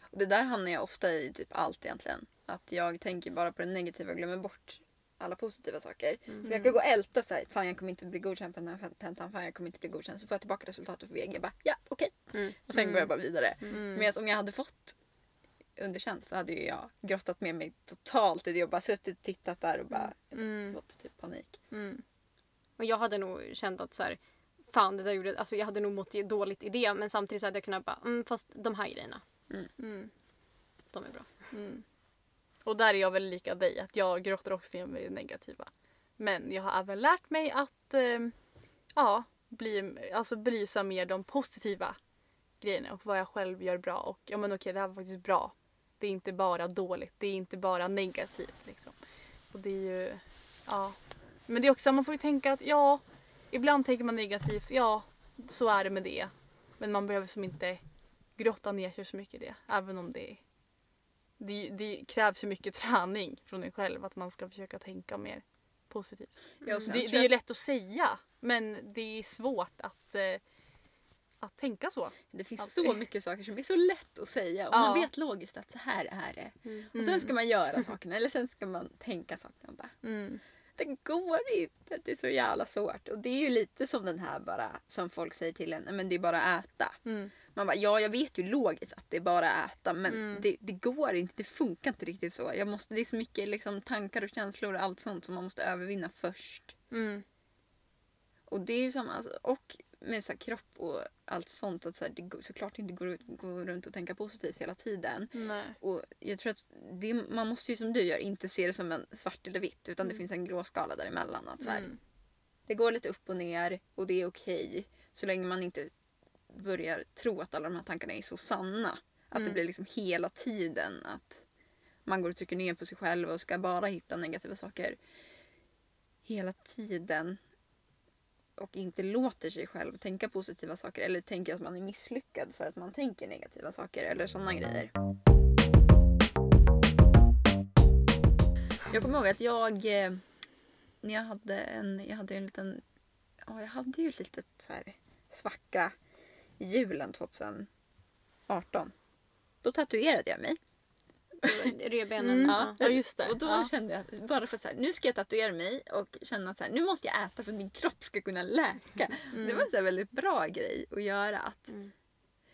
Och det där hamnar jag ofta i typ allt egentligen. Att jag tänker bara på det negativa och glömmer bort alla positiva saker. Mm. Så jag kan gå och älta så här, fan jag kommer inte bli godkänd på den här tentan, fan jag kommer inte bli godkänd. Så får jag tillbaka resultatet för VG. Jag bara, ja okej. Mm. Och sen går jag bara vidare. Mm. Medan om jag hade fått underkänt så hade ju jag grottat med mig totalt i det och bara suttit och tittat där och bara Mm. fått typ panik. Mm. Och jag hade nog känt att så här, fan det där gjorde, alltså jag hade nog mått dåligt i det men samtidigt så hade jag kunnat bara, mm, fast de här grejerna, Mm. de är bra. Mm. Och där är jag väl lika dig, att jag grottar också ner mig i det negativa. Men jag har även lärt mig att eh, ja, bli, alltså belysa mer de positiva grejerna och vad jag själv gör bra. Och ja men okej, det här var faktiskt bra. Det är inte bara dåligt, det är inte bara negativt. Liksom. Och det är ju, ja. Men det är också, man får ju tänka att ja, ibland tänker man negativt, ja, så är det med det. Men man behöver som inte grotta ner sig så mycket i det, även om det det, det krävs ju mycket träning från en själv att man ska försöka tänka mer positivt. Sen Det, det är ju lätt att säga men det är svårt att, eh, att tänka så. Det finns Alltid. så mycket saker som är så lätt att säga och Ja. man vet logiskt att så här är det. Och sen ska man göra sakerna eller sen ska man tänka sakerna bara Mm. Det går inte, det är så jävla svårt. Och det är ju lite som den här bara som folk säger till en, "Nej, men det är bara att äta. Mm. Man bara, ja jag vet ju logiskt att det är bara att äta men Mm. det, det går inte, det funkar inte riktigt så. Jag måste, det är så mycket liksom, tankar och känslor och allt sånt som man måste övervinna först. Mm. Och det är ju samma, alltså, och med så kropp och allt sånt. Att så här, det såklart inte går, går runt och tänka positivt hela tiden. Nej. Och jag tror att det, man måste ju som du gör inte se det som en svart eller vitt. Utan det finns en gråskala däremellan. Att så här, Mm. Det går lite upp och ner och det är okej. så länge man inte börjar tro att alla de här tankarna är så sanna. Att det blir liksom hela tiden att man går och trycker ner på sig själv och ska bara hitta negativa saker. Hela tiden. Och inte låter sig själv tänka positiva saker eller tänker att man är misslyckad för att man tänker negativa saker eller sådana grejer. Jag kommer ihåg att jag, eh, när jag hade en, jag hade en liten, ja jag hade ju ett litet så här svacka i julen 2018. Då tatuerade jag mig. Revbenen. Mm. Ja. Ja just det. Och då ja. kände jag bara för att så här, nu ska jag tatuera mig och känna att så här, nu måste jag äta för att min kropp ska kunna läka. Det var en så här väldigt bra grej att göra. Att, Mm.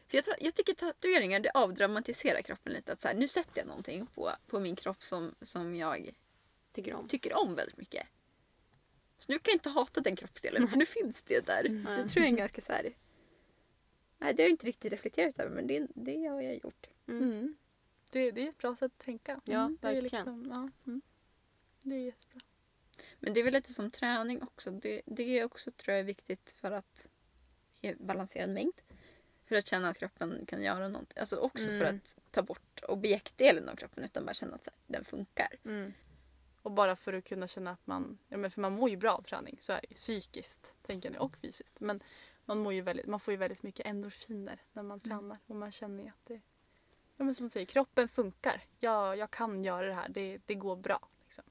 för jag, tror, jag tycker tatueringar det avdramatiserar kroppen lite. Att så här, nu sätter jag någonting på, på min kropp som, som jag Tycker om. tycker om väldigt mycket. Så nu kan jag inte hata den kroppsdelen för nu finns det där. Det tror jag är en ganska så här... Nej, det har jag inte riktigt reflekterat över men det, det har jag gjort. Mm. Det, det är ett bra sätt att tänka. Ja, Mm, det är verkligen. Liksom, ja. mm. Det är jättebra. Men det är väl lite som träning också. Det, det är också tror jag viktigt för att ge balanserad mängd. För att känna att kroppen kan göra någonting. Alltså också för Mm. att ta bort objektdelen av kroppen utan bara känna att så här, den funkar. Mm. Och bara för att kunna känna att man, ja men för man mår ju bra av träning, så är det ju. Psykiskt, tänker jag, och fysiskt. Men man, mår ju väldigt, man får ju väldigt mycket endorfiner när man tränar. Och man känner ju att det, ja men som du säger, kroppen funkar. Jag, jag kan göra det här, det, det går bra. Liksom.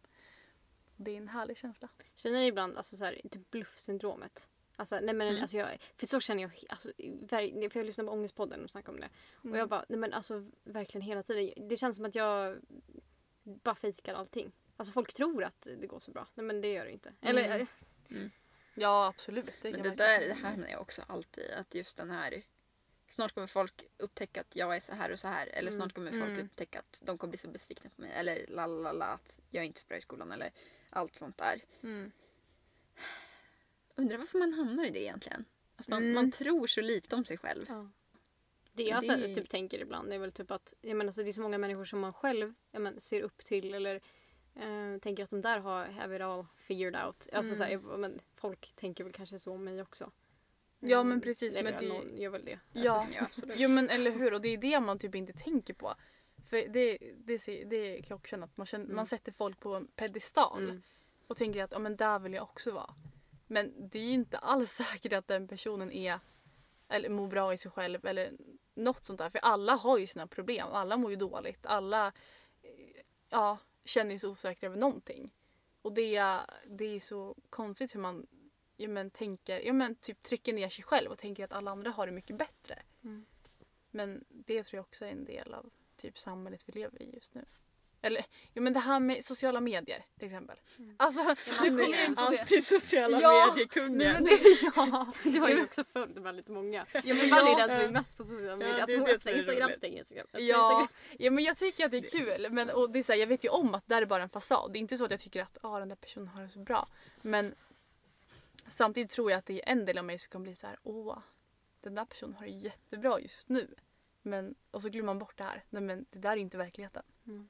Det är en härlig känsla. Känner ni ibland alltså, så här, typ bluffsyndromet? Alltså, nej men, Mm. alltså, jag, för så känner jag. Alltså, för jag lyssnade på Ångestpodden och snackade om det. Och jag bara, nej men alltså verkligen hela tiden. Det känns som att jag bara fejkar allting. Alltså folk tror att det går så bra. Nej men det gör det inte. Eller, Mm. eh, Ja absolut. Det Men det där det här menar jag också alltid. Att just den här... Snart kommer folk upptäcka att jag är så här och så här. Eller snart kommer folk Mm. upptäcka att de kommer bli så besvikna på mig. Eller la la la, att jag är inte så bra i skolan. Eller allt sånt där. Mm. Undrar varför man hamnar i det egentligen. Att man, Mm. man tror så lite om sig själv. ja. Det jag Det- så, typ tänker ibland är väl typ att jag menar, alltså, det är så många människor som man själv menar, ser upp till eller eh, tänker att de där har have it all figured out. Alltså, så här, jag, men, folk tänker väl kanske så om mig också. Ja, Mm, men precis, Eller men det- någon gör väl det. Ja. Alltså, Ja, absolut. Jo men eller hur och det är det man typ inte tänker på. För det, det, det känna att man, känner, man sätter folk på en pedestal Mm. och tänker att ja, men där vill jag också vara. Men det är ju inte alls säkert att den personen är eller mår bra i sig själv eller något sånt där. För alla har ju sina problem. Alla mår ju dåligt. Alla eh, ja, känner sig osäkra över någonting. Och det, det är så konstigt hur man ja, men, tänker, ja, men, typ trycker ner sig själv och tänker att alla andra har det mycket bättre. Mm. Men det tror jag också är en del av typ samhället vi lever i just nu. Eller jo men det här med sociala medier till exempel. Alltså nu kommer jag in på det. Alltid sociala Ja, mediekungen. Nej, men det, ja. Du har ju också följt väldigt många. Ja, men men Fanny är den som är mest på sociala medier. är alltså, hon det öppnar Instagram, stänger Instagram. Ja, ja men jag tycker att det är kul. Men, och det är så här, jag vet ju om att det här är bara en fasad. Det är inte så att jag tycker att ah, den där personen har det så bra. Men samtidigt tror jag att det är en del av mig som kan bli så här, åh, den där personen har det jättebra just nu. Men, och så glömmer man bort det här. Nej men det där är inte verkligheten. Mm.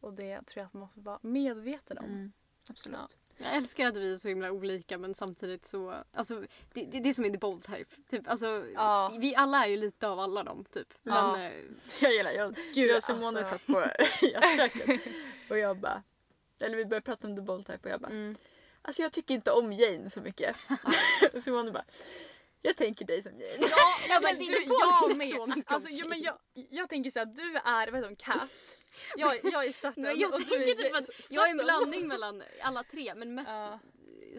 Och det tror jag att man måste vara medveten om. Mm, absolut. Ja. Jag älskar att vi är så himla olika men samtidigt så... Alltså, det, det, det är som i The Bold Type. Typ, alltså, Ja. Vi alla är ju lite av alla dem. Typ. Men, Ja. eh, Jag gillar jag. Gud, jag och Simone alltså. satt på jaktköket och jag bara... Eller vi började prata om The Bold Type och jag bara... Mm. Alltså jag tycker inte om Jane så mycket. Simone bara... Jag tänker dig som Jane. Ja, men men det- du, jag med. Alltså, jo, men jag, jag tänker så här, du är, vad heter hon, Kat. Jag, jag är Saturn men jag tänker typ att jag är en blandning mellan alla tre men mest Ja.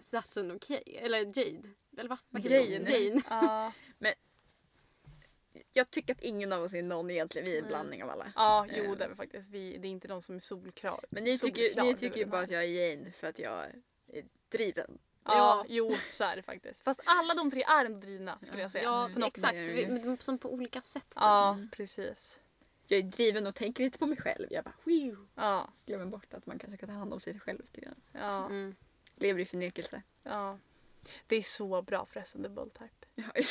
Saturn och Kay. Eller Jade. Eller va? Vad heter hon? Jane. Jane. Ja, Jag tycker att ingen av oss är någon egentligen. Vi är en blandning av alla. ja, jo Eh. det är vi faktiskt. Vi, det är inte någon som är solklar. Men ni tycker, solklar, ni tycker bara att jag är Jane för att jag driven. Ja, Ja. jo så är det faktiskt. Fast alla de tre är ändå drivna skulle jag säga. Ja, Mm. På något exakt. Vi, som på olika sätt. Typ. Ja, precis. Jag är driven och tänker inte på mig själv. Jag bara... Whew. Ja, Glömmer bort att man kanske kan ta hand om sig själv lite grann. ja, Mm. Lever i förnekelse. ja. Det är så bra förresten, The Bold Type. Ja, jag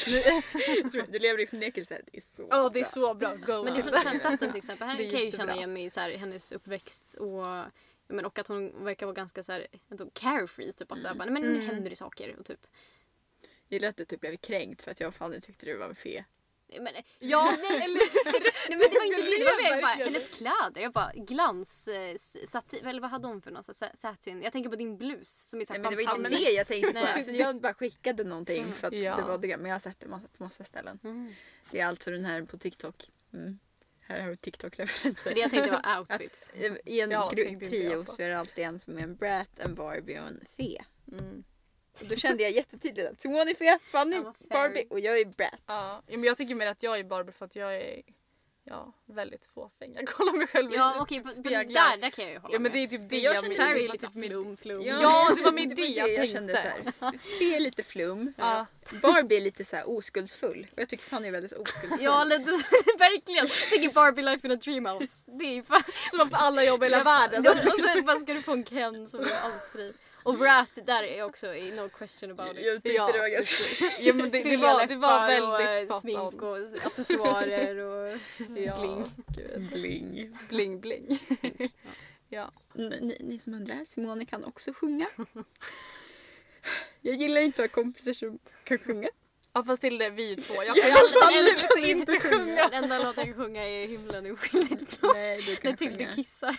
tror det. Du lever i förnekelse. Det är så Ja, det är bra. så bra. Go Men det är som sen Saturn till exempel. Här kan jag ju känna igen mig i så här, hennes uppväxt och men, och att hon verkar vara ganska så här, carefree. Typ, att så här, bara, men Mm. det händer i saker. Och typ. Jag gillar att du typ blev kränkt för att jag och Fanny tyckte du var fe. Men, Ja, nej, nej, men det var inte det. Det var mer bara hennes kläder. Jag bara glans, eh, satin, eller vad hade hon för här satin? Jag tänker på din blus som är så Nej, här men det var inte det jag tänkte på. Alltså, jag bara skickade någonting Mm. för att Ja. det var det. Men jag har sett det på massa ställen. Mm. Det är alltså den här på TikTok. Mm. Här har vi TikTok-referenser. Det jag tänkte var outfits. Att I en Ja, trio så är det alltid en som är en brat, en Barbie och en fe. Mm. Och då kände jag jättetydligt att Simone är fe, Fanny fairy. Barbie och jag är brat. Ja, men jag tycker mer att jag är Barbie för att jag är ja, väldigt fåfäng. Jag kollar mig själv Ja i okej, på- speglar. där, där kan jag ju hålla Ja men det är typ det jag jag känner är lite typ flum flum. Ja, det var med det jag jag kände så här. Fe är lite flum. Ja. Barbie är lite så här oskuldsfull. Och jag tycker Fanny är väldigt oskuldsfull. Ja, lite verkligen. Tänker Barbie Life in a Dreamhouse. Det är ju fan... Som haft alla jobb i hela världen. Ja, Och sen bara ska du få en Ken som är allt fri. Och Brat, där är också i no question about it. Jag tyckte Ja, det var ganska... Ja men det, det, var, det var väldigt och, spot smink on. och accessoarer och Ja, bling. gud. Bling. Bling bling. ja. Ni, ni, ni som undrar, Simone kan också sjunga. Jag gillar inte att ha kompisar som kan sjunga. ja fast till det vi två. Jag Ja, kan ju jag absolut kan inte sjunga. Den enda låten jag kan sjunga är Himlen är oskyldigt blå. Nej, du När kan Tilde sjunga. kissar.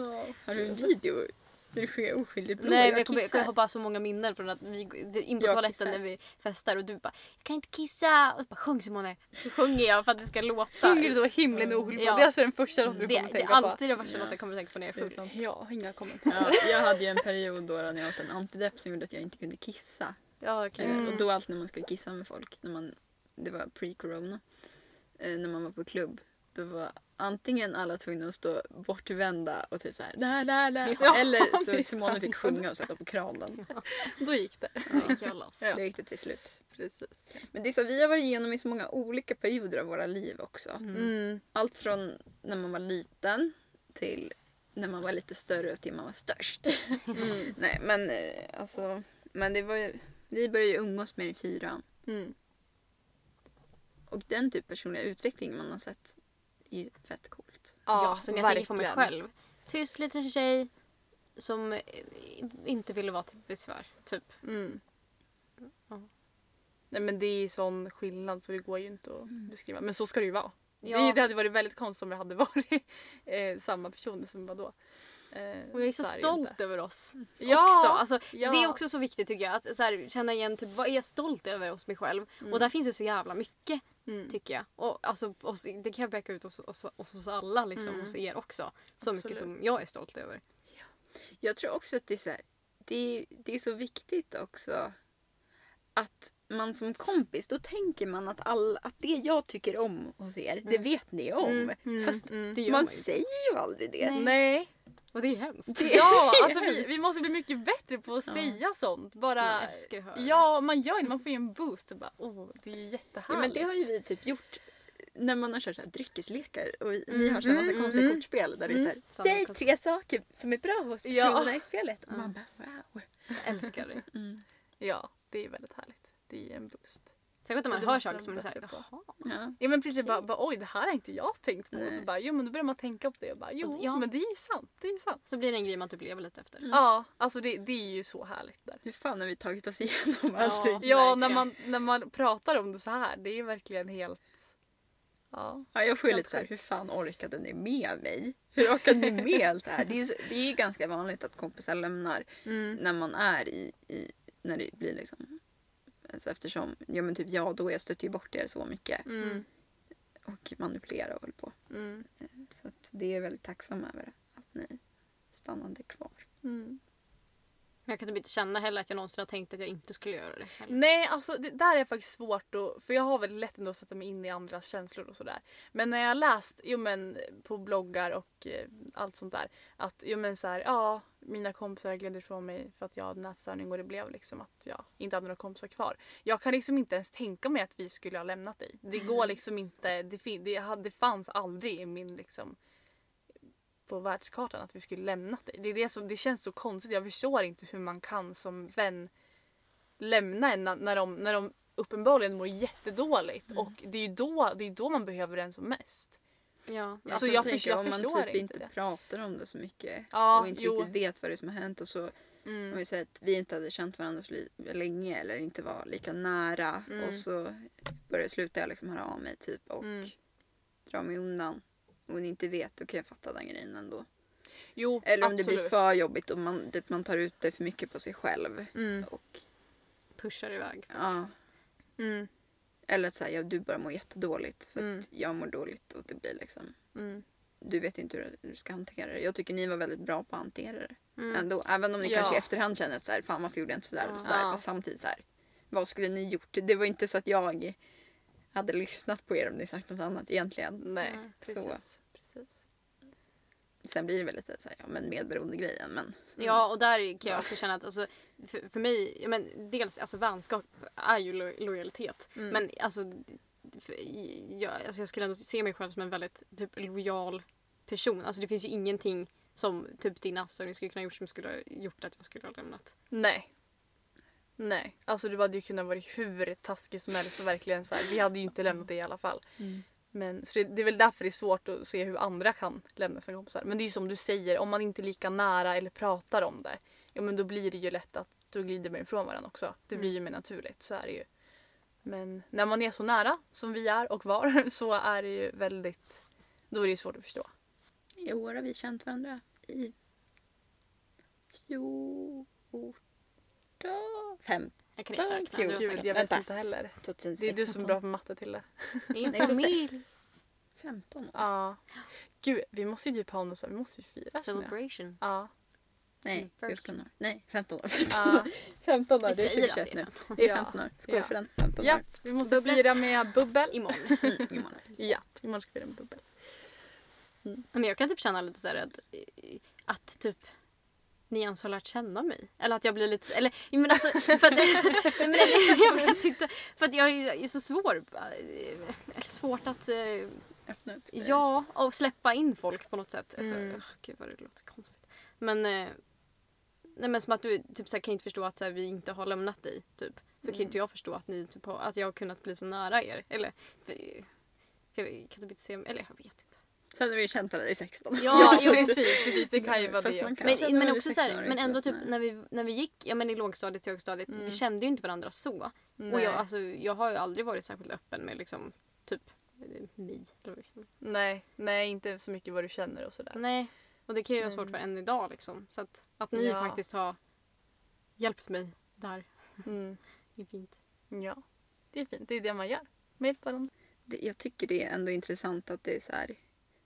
Ja. Har du en video där du sjunger oskyldigt blå? Nej men jag kommer, jag kissar. kommer ha bara så många minnen från att vi det- in på Jag toaletten kissar. när vi festar och du bara Jag kan inte kissa! Och jag bara sjung Simone. Så sjunger jag för att det ska låta. Sjunger du då himlen är oskyldig Ja. Det är alltså den första låten du det, kommer det tänka är på? alltid den första Ja. låten jag kommer att tänka på när jag är Det är full. Ja, inga kommentarer. Ja, jag hade ju en period då när jag åt en antidepp som gjorde att jag inte kunde kissa. Ja. Eh, Mm. Och då allt när man skulle kissa med folk, när man, det var pre-corona, eh, när man var på klubb, då var antingen alla tvungna att stå bortvända och typ såhär la la la Ja, eller så Simone fick sjunga och sätta på kranen. Då gick det. Det gick jag loss. Ja. Det gick det till slut. Precis. Men det är så, vi har varit igenom i så många olika perioder av våra liv också. Mm. Allt från när man var liten till när man var lite större och till man var störst. Mm. Nej men eh, alltså, men det var ju, vi började ju umgås med i fyran. Mm. Och den typ personliga utveckling man har sett är ju fett coolt. Ja, så när jag tänker på mig själv. Tyst liten tjej som eh, inte ville vara till besvär. Typ. Mm. Ja. Nej men det är sån skillnad så det går ju inte att beskriva. Men så ska det ju vara. Ja. Det, det hade varit väldigt konstigt om vi hade varit eh, samma personer som var då. Eh, Och jag är så ju stolt inte. över oss. Ja, också. Alltså, ja. Det är också så viktigt tycker jag. Att så här, känna igen typ, vad är jag stolt över hos mig själv. Och där finns det så jävla mycket Mm. tycker jag. Och alltså, hos, det kan jag peka ut hos, oss alla, liksom, hos er också. Så mycket Absolut. som jag är stolt över. Jag tror också att det är så här, det, det är så viktigt också att man som kompis, då tänker man att, all, att det jag tycker om hos er, det vet ni om. Mm, mm, Fast mm. Det gör man man ju. säger ju aldrig det. Nej. Nej. Och det är hemskt. Ja, alltså vi, vi måste bli mycket bättre på att säga sånt. Bara, Jag ja, man gör det. Man får ju en boost. Och bara, oh, det är ju Ja, jättehärligt. men det har ju vi typ gjort när man har kört så här dryckeslekar och vi, vi har så här massa mm, konstiga mm. kortspel där det är så här, Samma säg tre saker som är bra hos Ja. personerna i spelet. Och man bara wow. Jag älskar det. Ja, det är väldigt härligt. Det är en boost. Att när man hör saker man som är såhär, bättre på. jaha. Ja. Ja men precis, bara, bara, oj det här har inte jag tänkt på. Och så bara, jo men då börjar man tänka på det och bara, jo Ja. men det är ju sant. Det är ju sant. Så blir det en grej man typ lever lite efter. Ja, alltså det, det är ju så härligt där. Hur fan har vi tagit oss igenom allting? Ja, när man, när man pratar om det så här, det är verkligen helt... Ja. Ja, jag får ju lite så här, hur fan orkade ni med mig? Hur orkade ni med allt det här? Det är ju så, det är ju ganska vanligt att kompisar lämnar Mm. när man är i, i när det blir liksom alltså eftersom, ja men typ jag då, jag stötte ju bort er så mycket Mm. och manipulerade och höll på. Mm. Så att det är jag väldigt tacksam över att ni stannade kvar. Mm. Men jag kan typ inte känna heller att jag någonsin har tänkt att jag inte skulle göra det. Heller. Nej, alltså det där är faktiskt svårt att, för jag har väldigt lätt ändå att sätta mig in i andras känslor och sådär. Men när jag läst, jo men på bloggar och eh, allt sånt där, att jo men så här, ja, mina kompisar gled ifrån mig för att jag hade nätstörning och det blev liksom att jag inte hade några kompisar kvar. Jag kan liksom inte ens tänka mig att vi skulle ha lämnat dig. Det går liksom inte, det, det, det fanns aldrig i min liksom på världskartan att vi skulle lämnat dig. Det, är det, som, det känns så konstigt. Jag förstår inte hur man kan som vän lämna en när- de, när de uppenbarligen mår jättedåligt. Och det är ju då, det är då man behöver den som mest. Ja. Så jag tänker förstår- jag om man typ inte det. pratar om det så mycket Ja, och inte jo. riktigt vet vad det är som har hänt och så Mm. om vi säger att vi inte hade känt varandra så länge eller inte var lika nära Mm. och så började sluta jag liksom höra av mig typ och Mm. dra mig undan och ni inte vet då kan jag fatta den grejen ändå. Jo, Eller om det absolut. blir för jobbigt och man, det, man tar ut det för mycket på sig själv. Mm. Och, Pushar iväg. ja, Mm. eller att säga ja, du bara mår jättedåligt för Mm. att jag mår dåligt och det blir liksom Mm. du vet inte hur du ska hantera det. Jag tycker ni var väldigt bra på att hantera det. Mm. Ändå. Även om ni Ja. kanske i efterhand känner så här, fan varför gjorde jag inte sådär? Ja. och sådär. Ja. Fast samtidigt så här, vad skulle ni gjort? Det var inte så att jag hade lyssnat på er om ni sagt något annat egentligen. Nej, Mm, precis. precis. Sen blir det väl lite så här, ja men medberoende grejen men. Ja, och där kan jag också känna att alltså, för, för mig, ja, men dels alltså vänskap är ju lo lojalitet. Mm. Men alltså, för, jag, alltså, jag skulle ändå se mig själv som en väldigt typ lojal person. Alltså det finns ju ingenting som typ din anställning skulle kunna gjort som skulle ha gjort att jag skulle ha lämnat. Nej. Nej, alltså du hade ju kunnat vara hur taskig som helst och verkligen så här, vi hade ju inte lämnat det i alla fall. Men, så det, det är väl därför det är svårt att se hur andra kan lämna sina kompisar. Men det är ju som du säger, om man inte är lika nära eller pratar om det, ja men då blir det ju lätt att då glider man ifrån varandra också. Det blir ju mer naturligt, så är det ju. Men när man är så nära som vi är och var så är det ju väldigt, då är det ju svårt att förstå. I år har vi känt varandra i 14... Fem. Jag kan inte räkna. Gud, jag vet Vänta. inte heller. 2006. Det är du som är bra på matte jag får familj. 15 år. Ja. Gud, vi måste ju typ ha något så, vi måste ju fira. Celebration. Ja. Nej, Anniversary. 14 år. Nej, 15 år. Ja. 15 år, Vi det är säger att 2021 det är nu. 15. Det är Ja. 15 år. Skål Ja. för den. 15 ja, år. vi måste Bubblet. fira med bubbel. Imorgon. Mm, imorgon. Ja, imorgon ska vi fira med bubbel. Men jag kan typ känna lite så här att, att typ ni ens har lärt känna mig. Eller att jag blir lite... Eller, menar alltså, för att, nej, men, jag vet inte. För att jag är ju så svår. eh, Svårt att... eh, Öppna upp. Ja, och släppa in folk på något sätt. Alltså, Mm. ugh, gud vad det låter konstigt. Men, eh, nej, men som att du typ, så här, kan inte förstå att så här, vi inte har lämnat dig. Typ. Så kan inte jag förstå att, ni, typ, har, att jag har kunnat bli så nära er. Eller, för jag kan typ inte se... Eller jag vet inte. Sen har vi känt varandra i 16 år. Ja, jo. precis, precis. Det kan ju vara det också. Men, men också så här, 16 år men ändå typ när vi, när vi gick ja, men i lågstadiet och högstadiet, Mm. vi kände ju inte varandra så. Och Nej. jag, alltså, jag har ju aldrig varit särskilt öppen med liksom, typ är. nej, nej, inte så mycket vad du känner och sådär. Nej, och det kan ju vara svårt för än idag liksom. Så att, att ni Ja. faktiskt har hjälpt mig där, Mm. det är fint. Ja, det är fint. Det är det man gör. Med varandra. Det, jag tycker det är ändå intressant att det är så här.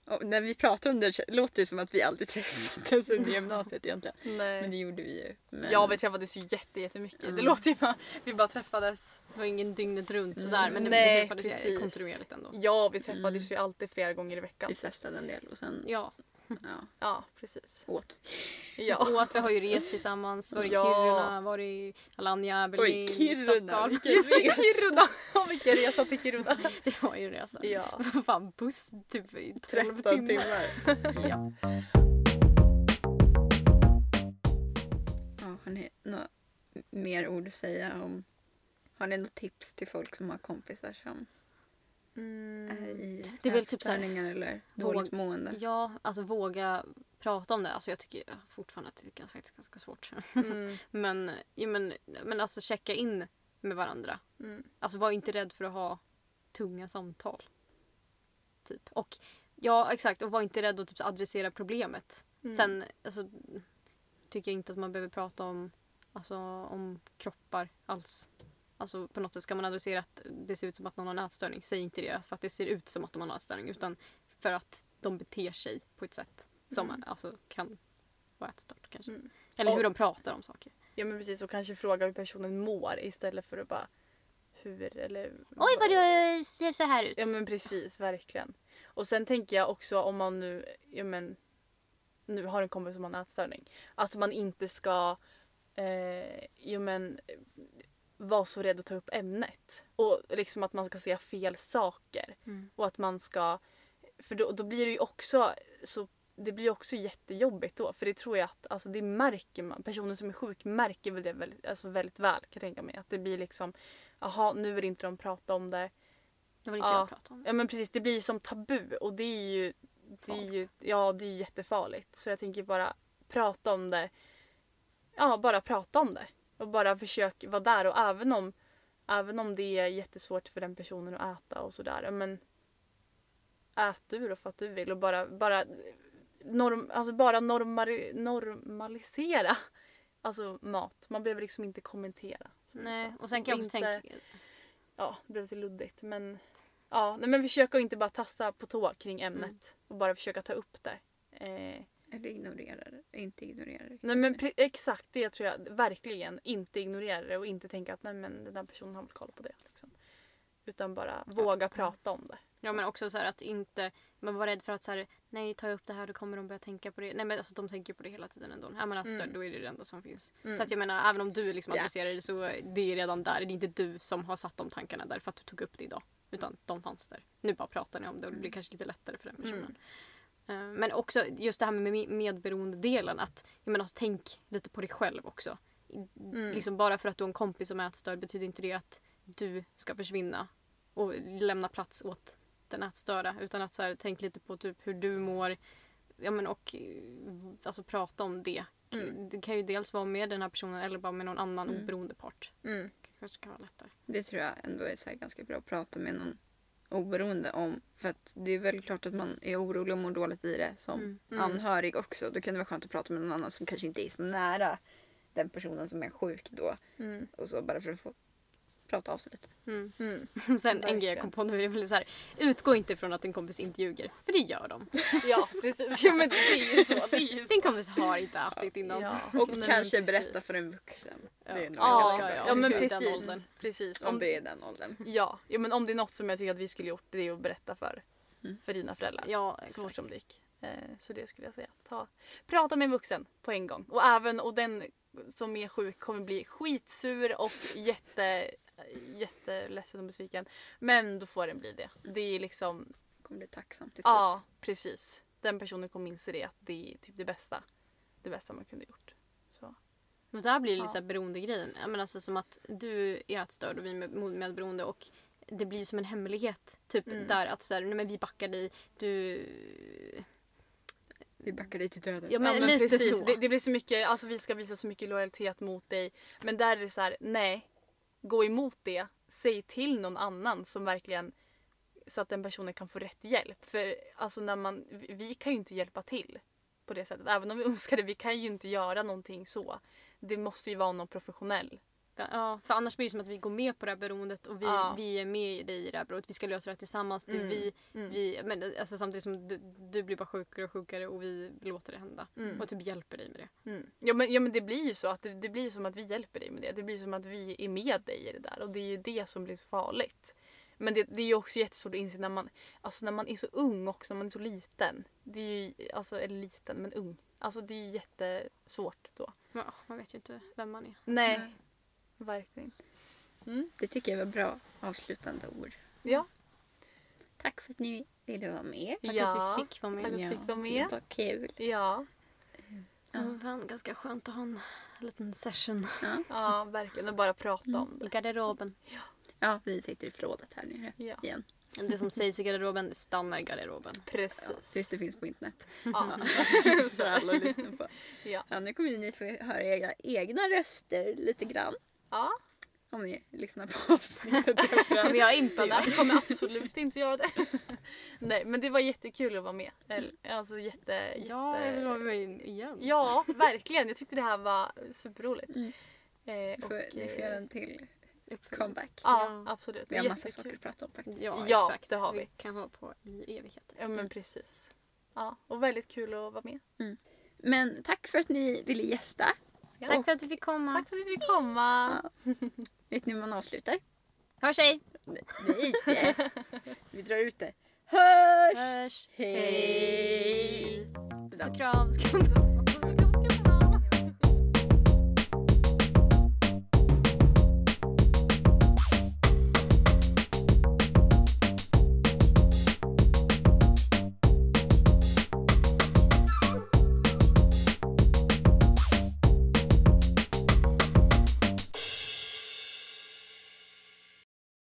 Och när vi pratar om det låter det som att vi aldrig träffats under gymnasiet egentligen. Men det Nej. gjorde vi ju. Men... Ja, vi träffades ju jätte, jättemycket. Mm. Det låter ju bara... Vi bara träffades. Det var ingen dygnet runt Mm. sådär men Nej, vi träffades precis. kontinuerligt ändå. Ja, vi träffades ju alltid flera gånger i veckan. Vi festade en del och sen Ja, ja, Ja, precis. åt. Ja. att vi har ju rest tillsammans, varit i Ja. Kiruna, varit i Alanya, Berlin, Stockholm. vilken Just det. Kiruna! Vilken resa till Kiruna. Det var ju en resa. Ja. Fan buss typ i 12 13 timmar. timmar. ja. ja. Har ni några mer ord att säga om... Har ni något tips till folk som har kompisar som är i Det är väl typ så här, eller våg- dåligt mående? Ja, alltså våga prata om det. Alltså jag tycker fortfarande att det är ganska, faktiskt ganska svårt. Mm. men, ja, men, men alltså checka in med varandra. Mm. Alltså var inte rädd för att ha tunga samtal. Typ. Och ja, exakt. Och var inte rädd att typ, adressera problemet. Mm. Sen alltså, tycker jag inte att man behöver prata om, alltså, om kroppar alls. Alltså på något sätt ska man adressera att det ser ut som att någon har en ätstörning. Säg inte det för att det ser ut som att de har en ätstörning utan för att de beter sig på ett sätt som Mm. alltså, kan vara ätstört kanske. Mm. Eller hur Och- de pratar om saker. Ja men precis och kanske fråga hur personen mår istället för att bara hur eller Oj vad du ser så här ut. Ja men precis, verkligen. Och sen tänker jag också om man nu, ja men, nu har en kompis som har en ätstörning. Att man inte ska, eh, ja men, vara så rädd att ta upp ämnet. Och liksom att man ska säga fel saker. Mm. Och att man ska, för då, då blir det ju också så det blir ju också jättejobbigt då. För det tror jag att alltså det märker man. Personen som är sjuk märker väl det väldigt, alltså väldigt väl kan jag tänka mig. Att det blir liksom, jaha nu vill inte de prata om det. Det var inte Ja. jag pratade om. Ja men precis, det blir som tabu och det är ju, det är ju, ja, det är ju jättefarligt. Så jag tänker bara prata om det. Ja, bara prata om det. Och bara försök vara där och även om, även om det är jättesvårt för den personen att äta och sådär. Men ät du då för att du vill och bara, bara, norm, alltså bara normali, normalisera alltså mat. Man behöver liksom inte kommentera. Nej, och sen kan jag också inte- tänka... ja, det blev lite luddigt. Men, ja, nej, men försök att inte bara tassa på tå kring ämnet Mm. och bara försöka ta upp det. Eh, Eller ignorera det. Inte ignorera det. nej men exakt det tror jag verkligen. Inte ignorera det och inte tänka att nej men den där personen har väl koll på det. Liksom. Utan bara våga prata om det. Ja men också så här att inte man var rädd för att så här, nej tar jag upp det här då kommer de börja tänka på det. Nej men alltså de tänker på det hela tiden ändå. Är man haft stöd då är det det enda som finns. Så att jag menar även om du liksom Ja. adresserar det så det är redan där. Det är inte du som har satt de tankarna där för att du tog upp det idag. Utan de fanns där. Nu bara pratar ni om det och det blir kanske lite lättare för den personen. Eh, Men också just det här med med- medberoende-delen. Att, jag menar, alltså, tänk lite på dig själv också. Liksom bara för att du har en kompis som är ätstörd betyder inte det att du ska försvinna och lämna plats åt den ätstörda. Utan att så här, tänk lite på typ hur du mår ja, men, och eh, alltså, prata om det. Det kan ju dels vara med den här personen eller bara med någon annan oberoende part. Mm. Det kanske kan vara lättare. Det tror jag ändå är så ganska bra att prata med någon oberoende om. För att det är väl klart att man är orolig och mår dåligt i det som anhörig också. Då kan det vara skönt att prata med någon annan som kanske inte är så nära den personen som är sjuk då. Mm. Och så bara för att få prata av sig lite. Mm. Sen en grej jag kom på nu väl så här, utgå inte från att en kompis inte ljuger. För det gör de. Ja precis. Ja men det är ju så. Det är ju så. Din kompis har inte ätit innan. Ja. Och men kanske precis. berätta för en vuxen. Ja. Det är nog Ja, ganska bra. ja, om men det precis. precis. Om det är den åldern. Ja, ja, men om det är något som jag tycker att vi skulle gjort det är att berätta för, för dina föräldrar. Ja, så fort exakt. som det gick. Eh, så det skulle jag säga. Ta, prata med en vuxen på en gång. Och även och den som är sjuk kommer bli skitsur och jätte, jätteledsen och besviken. Men då får den bli det. Det är liksom, Kommer bli tacksam till slut. ja precis. Den personen kommer inse det att det är typ det bästa. Det bästa man kunde gjort. Så. Men där blir det lite Ja. så här beroendegrejen. Jag menar, alltså, som att du är ätstörd och vi är med, medberoende och det blir som en hemlighet. Typ där att så här, nej, men vi backar dig. Du... Vi backar dig till döden. Ja men, lite precis. så. Det, det blir så mycket, alltså vi ska visa så mycket lojalitet mot dig. Men där är det så här, nej. Gå emot det. Säg till någon annan som verkligen så att den personen kan få rätt hjälp. För alltså när man, vi- vi kan ju inte hjälpa till på det sättet. Även om vi önskar det, vi kan ju inte göra någonting så. Det måste ju vara någon professionell. Ja, för annars blir det som att vi går med på det här beroendet och vi, Ja. vi är med i det i det här beroendet. Vi ska lösa det här tillsammans. Mm. vi, Mm. vi, men alltså, samtidigt som du, du blir bara sjukare och sjukare och vi låter det hända. Mm. Och typ hjälper dig med det. Mm. Ja, men, ja men det blir ju så att det, det blir som att vi hjälper dig med det. Det blir som att vi är med dig i det där och det är ju det som blir farligt. Men det, det är ju också jättesvårt att inse när man, alltså när man är så ung också, när man är så liten. Det är ju, alltså eller liten men ung. Alltså det är ju jättesvårt då. Ja, man vet ju inte vem man är. Nej, Verkligen. Det tycker jag var bra avslutande ord. Ja, Tack för att ni ville vara med. Tack Ja, att vi fick vara med. tack att vi fick vara med. Det var kul. ja, Ja. fan, ganska skönt att ha en liten session ja verkligen. Och bara prata om i det. garderoben. Ja, vi sitter i förrådet här nere Ja. igen. Det som sägs i garderoben det stannar i garderoben. Precis. Tills det finns på internet. Ja. Så alla lyssnar på. Ja. Ja, nu kommer ni få höra era egna röster lite grann. Ja. Om ni lyssnar på avsnittet. kommer jag inte göra. Kommer absolut inte göra det. Nej, men det var jättekul att vara med. Alltså jätte, jätte... Ja, jag vill vara med igen. Ja, verkligen. Jag tyckte det här var superroligt. Mm. Eh, och, ni får eh, göra en till comeback. Ja, Ja. absolut. Vi har massa Jättekul. saker att prata om faktiskt. Ja, Ja, exakt. det har vi. kan hålla på i evigheter. Ja, men precis. Ja, och väldigt kul att vara med. Men tack för att ni ville gästa. Ja. Tack för att du fick komma. Tack för att vi fick komma. Vet ni hur man avslutar? Hörs hej! Nej, inte. Vi drar ut det. Hörs! Hörs! Hej! Puss och kram.